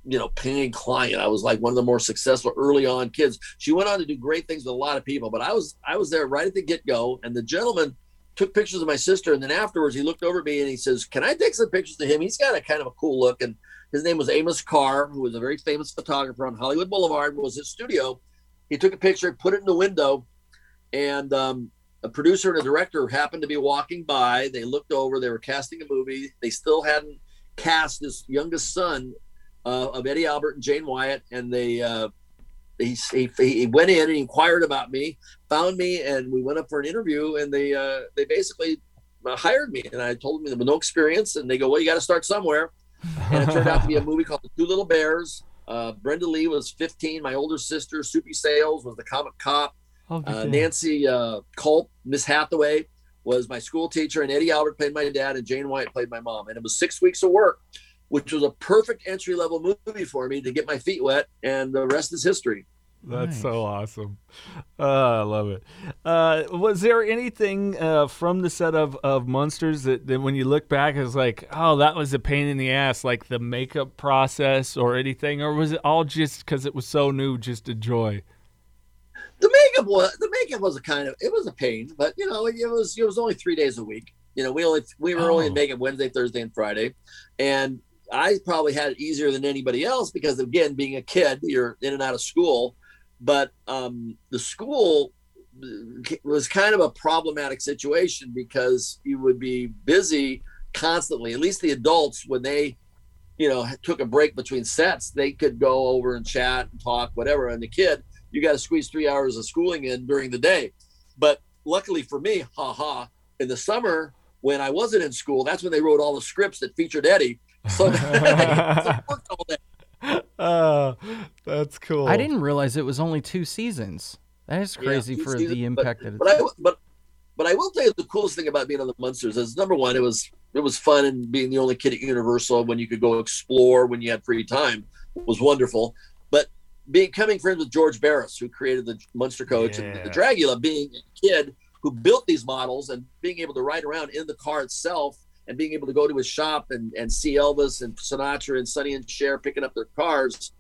you know, paying client. I was like one of the more successful early on kids. She went on to do great things with a lot of people, but I was I was there right at the get go, and the gentleman took pictures of my sister, and then afterwards he looked over at me and he says, "Can I take some pictures of him? He's got a kind of a cool look." And his name was Amos Carr, who was a very famous photographer on Hollywood Boulevard. Was his studio. He took a picture, put it in the window, and um, a producer and a director happened to be walking by. They looked over. They were casting a movie. They still hadn't cast his youngest son uh, of Eddie Albert and Jane Wyatt, and they uh, he, he, he went in and inquired about me, found me, and we went up for an interview. And they uh, they basically uh, hired me. And I told them there was no experience, and they go, "Well, you got to start somewhere." And it turned out to be a [LAUGHS] movie called The Two Little Bears. Uh, Brenda Lee was 15. My older sister, Soupy Sales, was the comic cop. Oh, uh, Nancy uh, Kulp, Miss Hathaway was my school teacher, and Eddie Albert played my dad, and Jane Wyatt played my mom. And it was six weeks of work, which was a perfect entry level movie for me to get my feet wet, and the rest is history. That's nice. so awesome. Uh, I love it. Uh, was there anything uh, from the set of, of Munsters that, that when you look back is like, oh, that was a pain in the ass, like the makeup process or anything? Or was it all just because it was so new, just a joy? the makeup was the makeup was a kind of it was a pain, but you know it, was it was only three days a week. You know, we only we were oh. only in makeup Wednesday, Thursday, and Friday, and I probably had it easier than anybody else because again, being a kid, you're in and out of school, but um, the school was kind of a problematic situation because you would be busy constantly. At least the adults, when they, you know, took a break between sets, they could go over and chat and talk, whatever. And the kid, you got to squeeze three hours of schooling in during the day. But luckily for me, haha, in the summer when I wasn't in school, that's when they wrote all the scripts that featured Eddie. So [LAUGHS] I worked all day. Oh, that's cool. I didn't realize it was only two seasons. That is crazy yeah, for seasons, the impact but, that but I, but but I will tell you the coolest thing about being on the Munsters is number one, it was it was fun and being the only kid at Universal when you could go explore when you had free time was wonderful But becoming friends with George Barris, who created the Munster Coach yeah. and the Dragula, being a kid who built these models and being able to ride around in the car itself and being able to go to his shop and, and see Elvis and Sinatra and Sonny and Cher picking up their cars.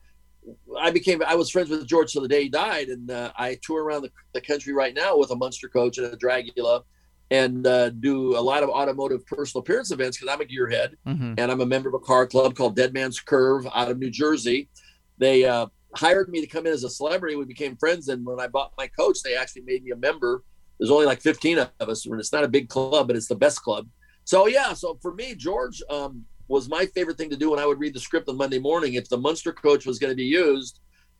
I became I was friends with George till the day he died, and uh, I tour around the, the, country right now with a Munster Coach and a Dragula, and uh, do a lot of automotive personal appearance events because I'm a gearhead mm-hmm. and I'm a member of a car club called Dead Man's Curve out of New Jersey. They uh, hired me to come in as a celebrity. We became friends, and when I bought my coach, they actually made me a member. There's only like 15 of us, and it's not a big club, but it's the best club. So yeah, so for me, George um, was my favorite thing to do when I would read the script on Monday morning. If the Munster coach was going to be used,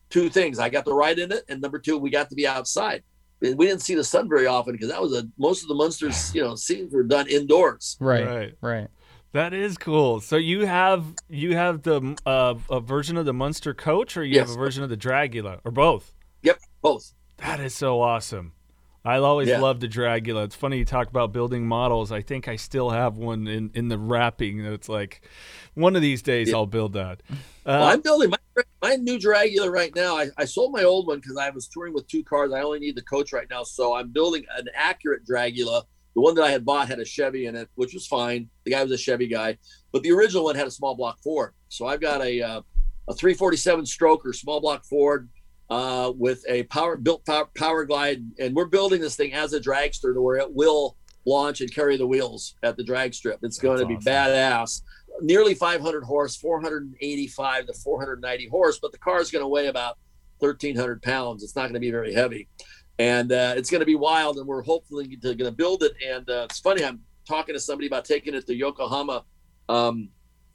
two things: I got to ride in it, and number two, we got to be outside. And we didn't see the sun very often because that was a most of the Munsters, you know, scenes were done indoors. Right, right, right. That is cool. So you have you have the uh, a version of the Munster Coach, or you yes. have a version of the Dragula, or both? Yep, both. That is so awesome. I always yeah. loved the Dragula. It's funny you talk about building models. I think I still have one in, in the wrapping. It's like one of these days yeah. I'll build that. Uh, well, I'm building my my new Dragula right now. I, I sold my old one because I was touring with two cars. I only need the coach right now, so I'm building an accurate Dragula. The one that I had bought had a Chevy in it, which was fine. The guy was a Chevy guy, but the original one had a small block Ford. So I've got a uh, a 347 stroker small block Ford uh, with a power built power, power glide, and we're building this thing as a dragster to where it will launch and carry the wheels at the drag strip. It's going to be awesome. badass. Nearly 500 horse, 485 to 490 horse, but the car is going to weigh about 1,300 pounds. It's not going to be very heavy, and uh, it's going to be wild. And we're hopefully going to build it. And uh, it's funny, I'm talking to somebody about taking it to Yokohama. Um,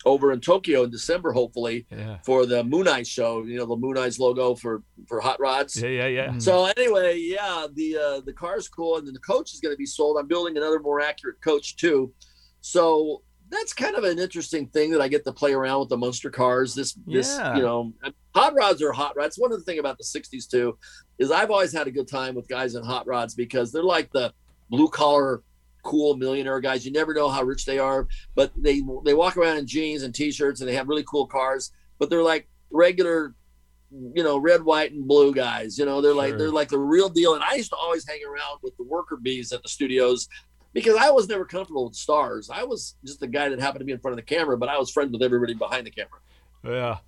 over in Tokyo in December, hopefully, Yeah. for the Mooneyes show. You know, the Mooneyes logo for for hot rods. Yeah, yeah, yeah. So anyway, yeah, the uh, the car's cool, and then the coach is going to be sold. I'm building another more accurate coach too, so that's kind of an interesting thing that I get to play around with the Munster cars. This this Yeah. you know, hot rods are hot rods. One of the thing about the '60s too is I've always had a good time with guys in hot rods because they're like the blue collar cool millionaire guys. You never know how rich they are but they they walk around in jeans and t-shirts and they have really cool cars but they're like regular you know red white and blue guys you know they're like they're like the real deal. And i used to always hang around with the worker bees at the studios because i was never comfortable with stars. I was just the guy that happened to be in front of the camera but i was friends with everybody behind the camera. Yeah.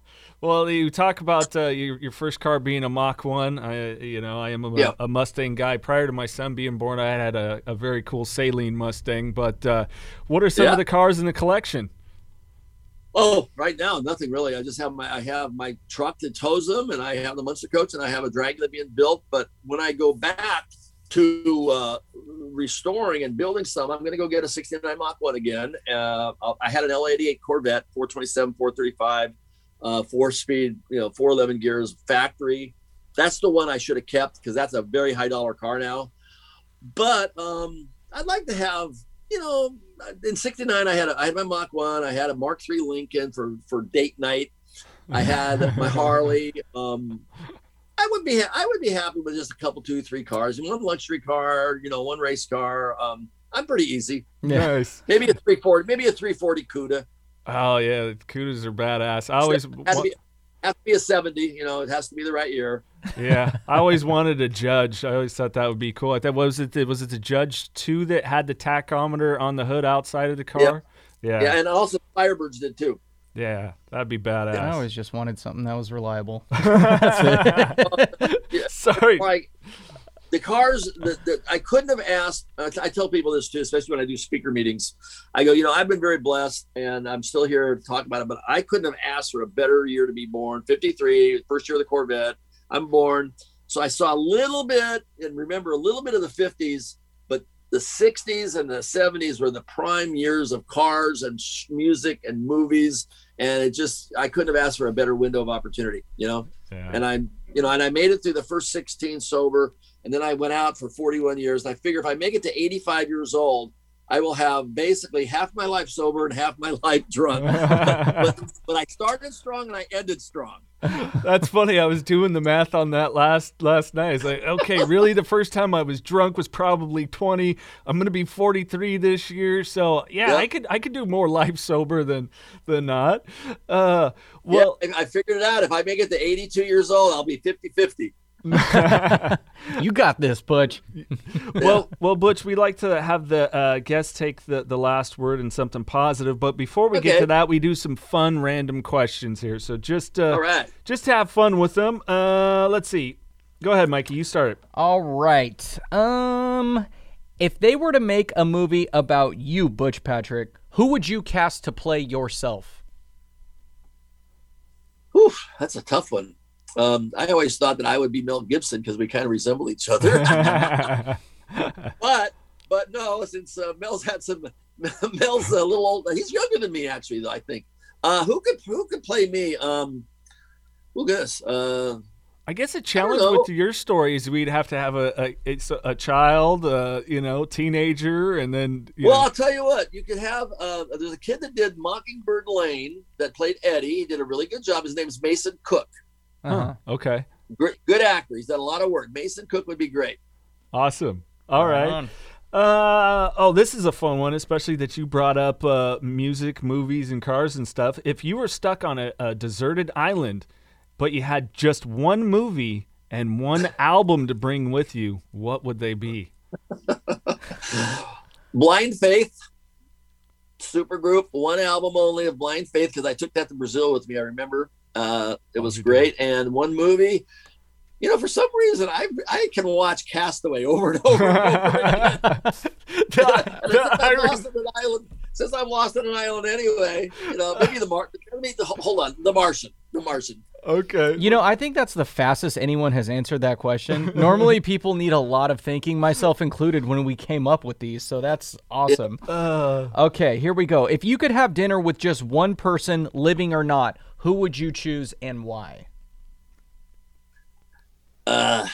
Well, you talk about uh, your, your first car being a Mach 1. I, you know, I am a, Yeah. a Mustang guy. Prior to my son being born, I had a, a very cool Saleen Mustang. But uh, what are some Yeah. of the cars in the collection? Oh, right now, nothing really. I just have my I have my truck that tows them, and I have the Munster coach, and I have a Dragula being built. But when I go back to uh, restoring and building some, I'm going to go get a '69 Mach one again. Uh, I had an L88 Corvette, 427, 435, uh, four speed, you know, 411 gears, factory. That's the one I should have kept because that's a very high dollar car now. But um, I'd like to have, you know, in '69 I had a, I had my Mach one, I had a Mark III Lincoln for for date night. I had my Harley. [LAUGHS] Um, I would be ha- I would be happy with just a couple, two, three cars, and one luxury car, you know, one race car. Um, I'm pretty easy. Nice. Maybe a 340, maybe a 340 Cuda. Oh, yeah. The are badass. I always. has to, be, has to be a 70. You know, it has to be the right year. yeah, I always wanted a Judge. I always thought that would be cool. I thought was it the, was it the Judge two that had the tachometer on the hood outside of the car? Yeah, Yeah, yeah, and also Firebirds did too. Yeah, that'd be badass. I always just wanted something that was reliable. [LAUGHS] [LAUGHS] Sorry. like the cars that, that I couldn't have asked. I I tell people this too, especially when I do speaker meetings. I go, you know, I've been very blessed, and I'm still here to talk about it. But I couldn't have asked for a better year to be born. 53, first year of the Corvette. I'm born, so I saw a little bit and remember a little bit of the 50s, but the 60s and the 70s were the prime years of cars and sh- music and movies, and it just I couldn't have asked for a better window of opportunity. You know Yeah. and I'm, you know, and I made it through the first 16 sober, and then I went out for 41 years. And I figure if I make it to 85 years old, I will have basically half my life sober and half my [LAUGHS] life drunk. [LAUGHS] but, but I started strong and I ended strong. That's funny. I was doing the math on that last last night. It's like, okay, really, the first time I was drunk was probably 20. I'm gonna be 43 this year, so yeah, Yep. I could I could do more life sober than than not. Uh, well, yeah, I I figured it out. If I make it to 82 years old, I'll be 50 50. [LAUGHS] you got this, Butch. [LAUGHS] well, well, Butch, we like to have the uh, guests take the, the last word and something positive. But before we get to that, we do some fun random questions here. So just uh, All right. just have fun with them. Uh, let's see. Go ahead, Mikey. You start it. All right. Um, if they were to make a movie about you, Butch Patrick, who would you cast to play yourself? Whew, that's a tough one. Um, I always thought that I would be Mel Gibson because we kind of resemble each other. [LAUGHS] but but no, since uh, Mel's had some, [LAUGHS] Mel's a little old. He's younger than me, actually. Though I think. Uh, who could who could play me? Um, who guess? Uh, I guess a challenge with your story is we'd have to have a a, it's a, child, uh, you know, teenager, and then you well, know, I'll tell you what. You could have. Uh, there's a kid that did Mockingbird Lane that played Eddie. He did a really good job. His name's Mason Cook. Huh, okay, Great, good actor. He's done a lot of work. Mason Cook would be great. awesome. All right. Uh oh, this is a fun one, especially that you brought up uh, music, movies, and cars and stuff. If you were stuck on a, a deserted island but you had just one movie and one [LAUGHS] album to bring with you, what would they be? [LAUGHS] Blind Faith, super group, one album only of Blind Faith because I took that to Brazil with me. I remember uh, it was great, and one movie. You know, for some reason, I I can watch Castaway over and over. And over again. [LAUGHS] [LAUGHS] And since, I'm lost on an island, since I'm lost on an island anyway, you know, maybe the Mar. I mean, the, hold on, the Martian, the Martian. okay. You know, I think that's the fastest anyone has answered that question. [LAUGHS] Normally, people need a lot of thinking, myself included, when we came up with these. So that's awesome. Uh, Okay, here we go. If you could have dinner with just one person, living or not, who would you choose and why? Uh,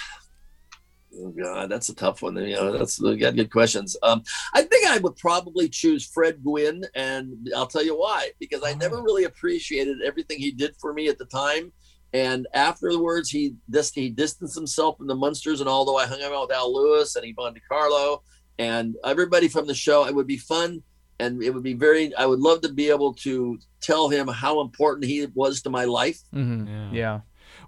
oh God, that's a tough one. You know, that's we got good questions. Um, I think I would probably choose Fred Gwynne, and I'll tell you why. Because I never really appreciated everything he did for me at the time, and afterwards he dis- he distanced himself from the Munsters. And although I hung out with Al Lewis and Yvonne De Carlo and everybody from the show, it would be fun. And it would be very. I would love to be able to tell him how important he was to my life. Mm-hmm. Yeah. Yeah.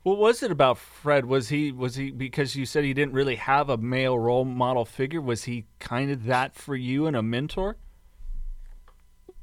what was it about Fred? Was he was he because you said he didn't really have a male role model figure? Was he kind of that for you and a mentor?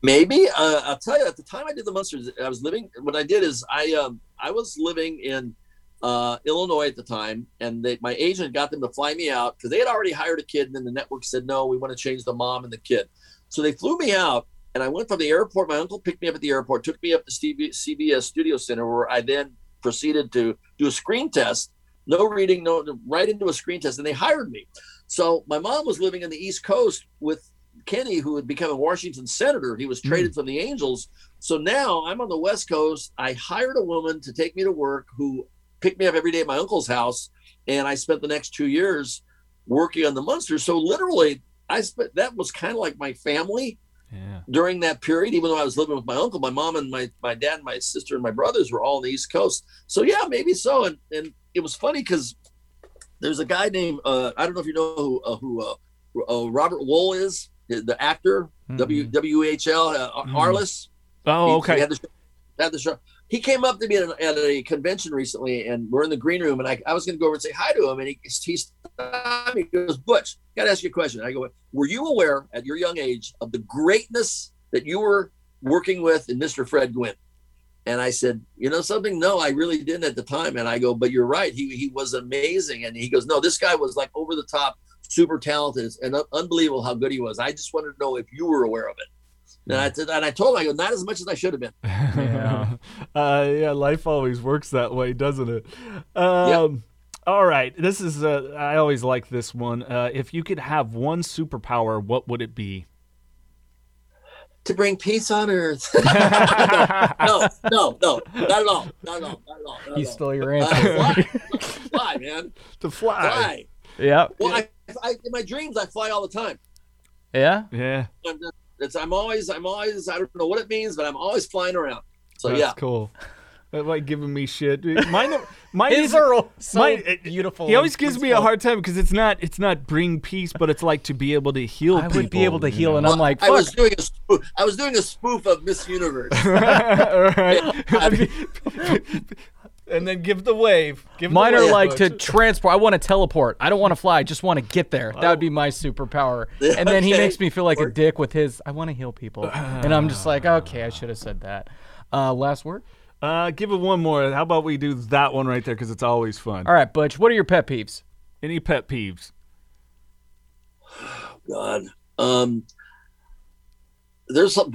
Maybe uh, I'll tell you. At the time I did the Munsters, I was living. What I did is I um I was living in uh, Illinois at the time, and they, my agent got them to fly me out because they had already hired a kid, and then the network said no, we want to change the mom and the kid. So they flew me out, and I went from the airport. My uncle picked me up at the airport, took me up to CBS Studio Center, where I then proceeded to do a screen test. No reading, no right into a screen test, and they hired me. So my mom was living in the East Coast with Kenny, who had become a Washington senator. He was hmm. traded from the Angels. So now I'm on the West Coast. I hired a woman to take me to work who picked me up every day at my uncle's house. And I spent the next two years working on the Munsters. So literally, I spent that was kind of like my family Yeah. during that period, even though I was living with my uncle, my mom and my, my dad, my sister, and my brothers were all on the East Coast. So yeah, maybe so. And and it was funny because there's a guy named uh, I don't know if you know who uh, who uh, uh, Robert Wuhl is, the actor, W WHL uh, Arliss. Oh, He- okay. He had the, show, had the show. He came up to me at, a- at a convention recently, and we're in the green room, and I, I was going to go over and say hi to him, and he, he. He goes, "Butch, got to ask you a question." I go, "Were you aware at your young age of the greatness that you were working with in Mr. Fred Gwynne?" And I said, "You know something? No, I really didn't at the time." And I go, "But you're right. He he was amazing." And he goes, "No, this guy was like over the top, super talented, and unbelievable how good he was. I just wanted to know if you were aware of it." And I said, and I told him, I go, not as much as I should have been. [LAUGHS] Yeah. uh, yeah, life always works that way, doesn't it? Um, All right. This is, uh, I always like this one. Uh, if you could have one superpower, what would it be? To bring peace on earth. [LAUGHS] [LAUGHS] no, no, no, not at all. Not at all. Not at all. Not He at all. stole your Uh, answer. fly, fly, man, To fly. fly. yeah. Well, I, I, in my dreams, I fly all the time. Yeah. Yeah. I'm, it's, I'm always, I'm always, I don't know what it means, but I'm always flying around. So That's yeah, cool. That like giving me shit. Mine, mine His is are so mine- beautiful. He always and gives me a hard time because it's not it's not bring peace, but it's like to be able to heal. I would be able to heal, know? and I'm like, I was doing a spoof. I was doing a spoof of Miss Universe. [LAUGHS] Right. [LAUGHS] [LAUGHS] and then give the wave. Give Mine the are wave, like to transport. I want to teleport. I don't want to fly. I just want to get there. That would be my superpower. And then he makes me feel like a dick with his. I want to heal people, and I'm just like, okay, I should have said that. Uh, last word. Uh, give it one more. How about we do that one right there because it's always fun. All right, Butch. What are your pet peeves? Any pet peeves? [SIGHS] God. Um, there's some,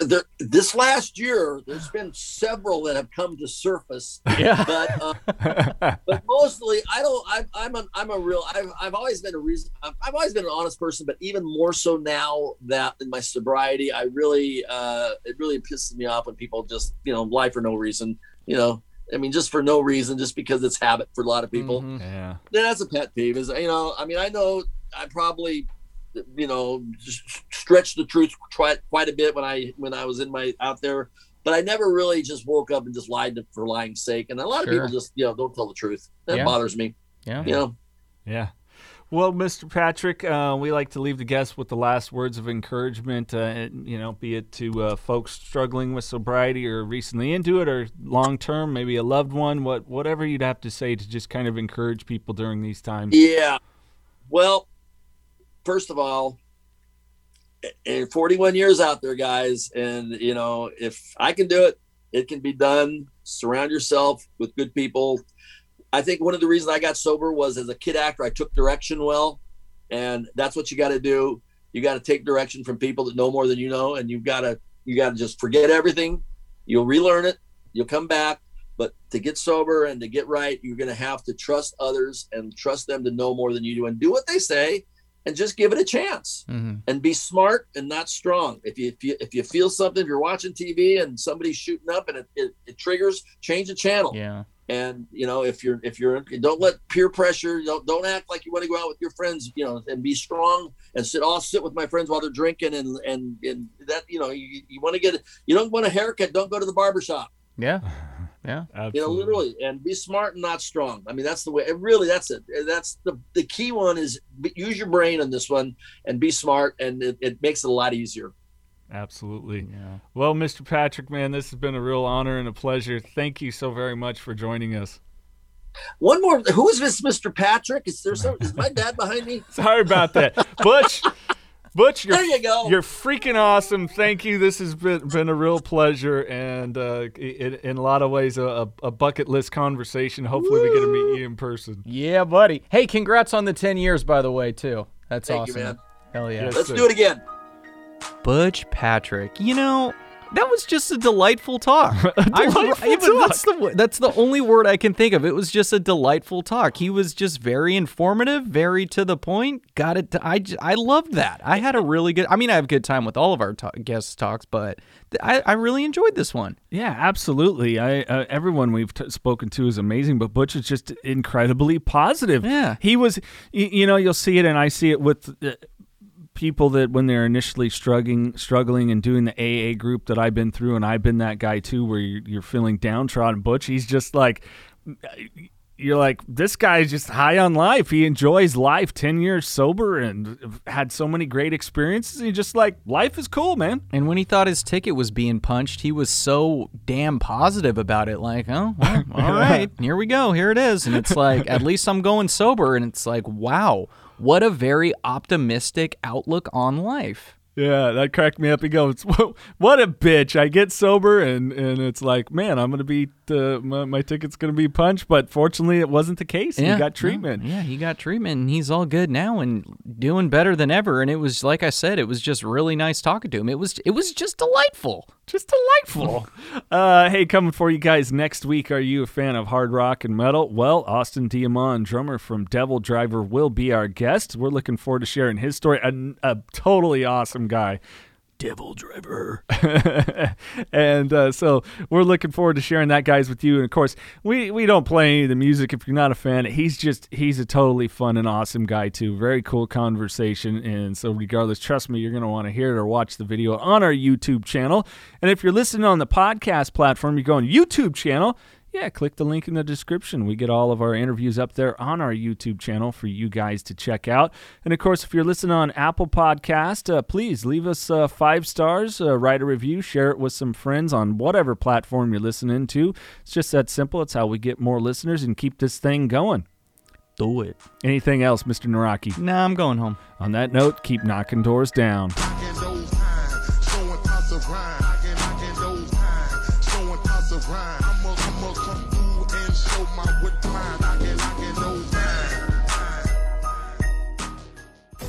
there, this last year, there's been several that have come to surface, Yeah. but uh, but mostly I don't. I, I'm a I'm a real. I've, I've always been a reason. I've, I've always been an honest person, but even more so now that in my sobriety, I really uh, it really pisses me off when people just you know lie for no reason. You know, I mean, just for no reason, just because it's habit for a lot of people Mhm. Yeah. yeah, that's a pet peeve. Is you know, I mean, I know I probably, you know, s- stretched the truth quite quite a bit when I when I was in my out there, but I never really just woke up and just lied to, for lying's sake. And a lot of Sure. people just you know don't tell the truth. That Yeah. bothers me. Yeah. You know, Yeah. Well, Mr. Patrick, uh, we like to leave the guests with the last words of encouragement. Uh, you know, be it to uh, folks struggling with sobriety or recently into it, or long term, maybe a loved one. What whatever you'd have to say to just kind of encourage people during these times. Yeah. Well, first of all, and 41 years out there, guys, and you know, if I can do it, it can be done. Surround yourself with good people I think one of the reasons I got sober was as a kid actor, I took direction well, and that's what you got to do. You got to take direction from people that know more than you know, and you've got to you got to just forget everything. You'll relearn it. You'll come back, but to get sober and to get right, you're going to have to trust others and trust them to know more than you do, and do what they say, and just give it a chance. Mm-hmm. And be smart and not strong. If you if you if you feel something, if you're watching TV and somebody's shooting up and it, it, it triggers, change the channel. Yeah and you know if you're if you're don't let peer pressure don't don't act like you want to go out with your friends you know and be strong and sit all sit with my friends while they're drinking and and and that you know you, you want to get you don't want a haircut don't go to the barber shop yeah [LAUGHS] yeah Absolutely. you know literally and be smart and not strong i mean that's the way it really that's it that's the the key one is use your brain on this one and be smart and it, it makes it a lot easier Absolutely. Yeah. Well, Mr. Patrick, man, this has been a real honor and a pleasure. Thank you so very much for joining us. One more. Who is this, Mr. Patrick? Is there some? Is my dad behind me? [LAUGHS] Sorry about that, Butch. Butch, there you go. You're freaking awesome. Thank you. This has been, been a real pleasure, and uh, in, in, a lot of ways, a, a, bucket list conversation. Hopefully, Woo! we get to meet you in person. Yeah, buddy. Hey, congrats on the ten years, by the way, too. That's Thank awesome. You, man. Hell yeah. Let's do it again. Butch Patrick. You know, that was just a delightful talk. [LAUGHS] a delightful I, talk. That's the that's the only word I can think of. It was just a delightful talk. He was just very informative, very to the point. Got it. To, I I loved that. I had a really good. I mean, I have a good time with all of our guest guest talks, but I, I really enjoyed this one. Yeah, absolutely. I uh, everyone we've t- spoken to is amazing, but Butch is just incredibly positive. Yeah, he was. You, you know, you'll see it, and I see it with. Uh, people that when they're initially struggling struggling and doing the AA group that I've been through and I've been that guy too where you're, you're feeling downtrodden butch he's just like you're like this guy's just high on life. He enjoys life. 10 years sober and had so many great experiences. And he's just like life is cool man. And when he thought his ticket was being punched he was so damn positive about it. Like oh well, [LAUGHS] all right here we go here it is. And it's like at least i'm going sober. And it's like wow what a very optimistic outlook on life. Yeah, that cracked me up. He goes, "What a bitch!" I get sober, and and it's like, man, I'm gonna be uh, my, my, ticket's gonna be punched. But fortunately, it wasn't the case. Yeah, he got treatment. Yeah, he got treatment, and he's all good now and doing better than ever. And it was like I said, it was just really nice talking to him. It was it was just delightful just delightful. [LAUGHS] uh, hey, coming for you guys next week. Are you a fan of hard rock and metal? Well, Austin D'Amond, drummer from DevilDriver, will be our guest. We're looking forward to sharing his story. A, a totally awesome guy. DevilDriver. [LAUGHS] and uh, so we're looking forward to sharing that, guys, with you. And of course, we, we don't play any of the music if you're not a fan. He's just, he's a totally fun and awesome guy, too. Very cool conversation. And so, regardless, trust me, you're going to want to hear it or watch the video on our YouTube channel. And if you're listening on the podcast platform, you go on YouTube channel yeah, click the link in the description. We get all of our interviews up there on our YouTube channel for you guys to check out. And of course, if you're listening on Apple Podcast, uh, please leave us uh, five stars, uh, write a review, share it with some friends on whatever platform you're listening to. It's just that simple. It's how we get more listeners and keep this thing going. Do it. Anything else, Mr. Naraki? Nah, I'm going home. On that note, keep knocking doors down.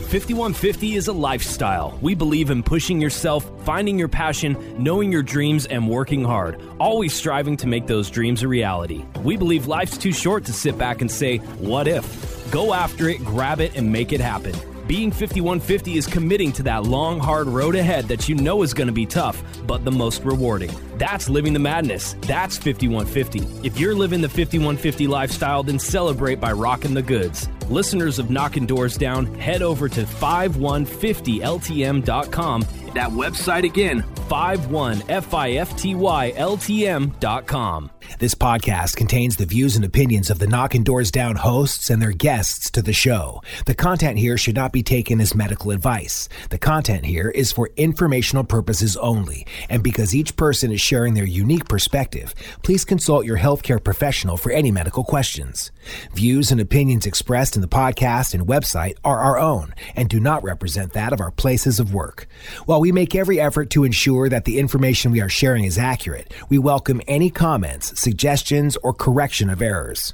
5150 is a lifestyle. We believe in pushing yourself, finding your passion, knowing your dreams, and working hard, always striving to make those dreams a reality. We believe life's too short to sit back and say, What if? Go after it, grab it, and make it happen. Being 5150 is committing to that long, hard road ahead that you know is going to be tough, but the most rewarding. That's living the madness. That's 5150. If you're living the 5150 lifestyle, then celebrate by rocking the goods. Listeners of Knocking Doors Down, head over to 5150ltm.com. That website again, 51FIFTYLTM.com. This podcast contains the views and opinions of the Knocking Doors Down hosts and their guests to the show. The content here should not be taken as medical advice. The content here is for informational purposes only, and because each person is sharing their unique perspective, please consult your healthcare professional for any medical questions. Views and opinions expressed in the podcast and website are our own and do not represent that of our places of work. While we make every effort to ensure that the information we are sharing is accurate, we welcome any comments, suggestions, or correction of errors.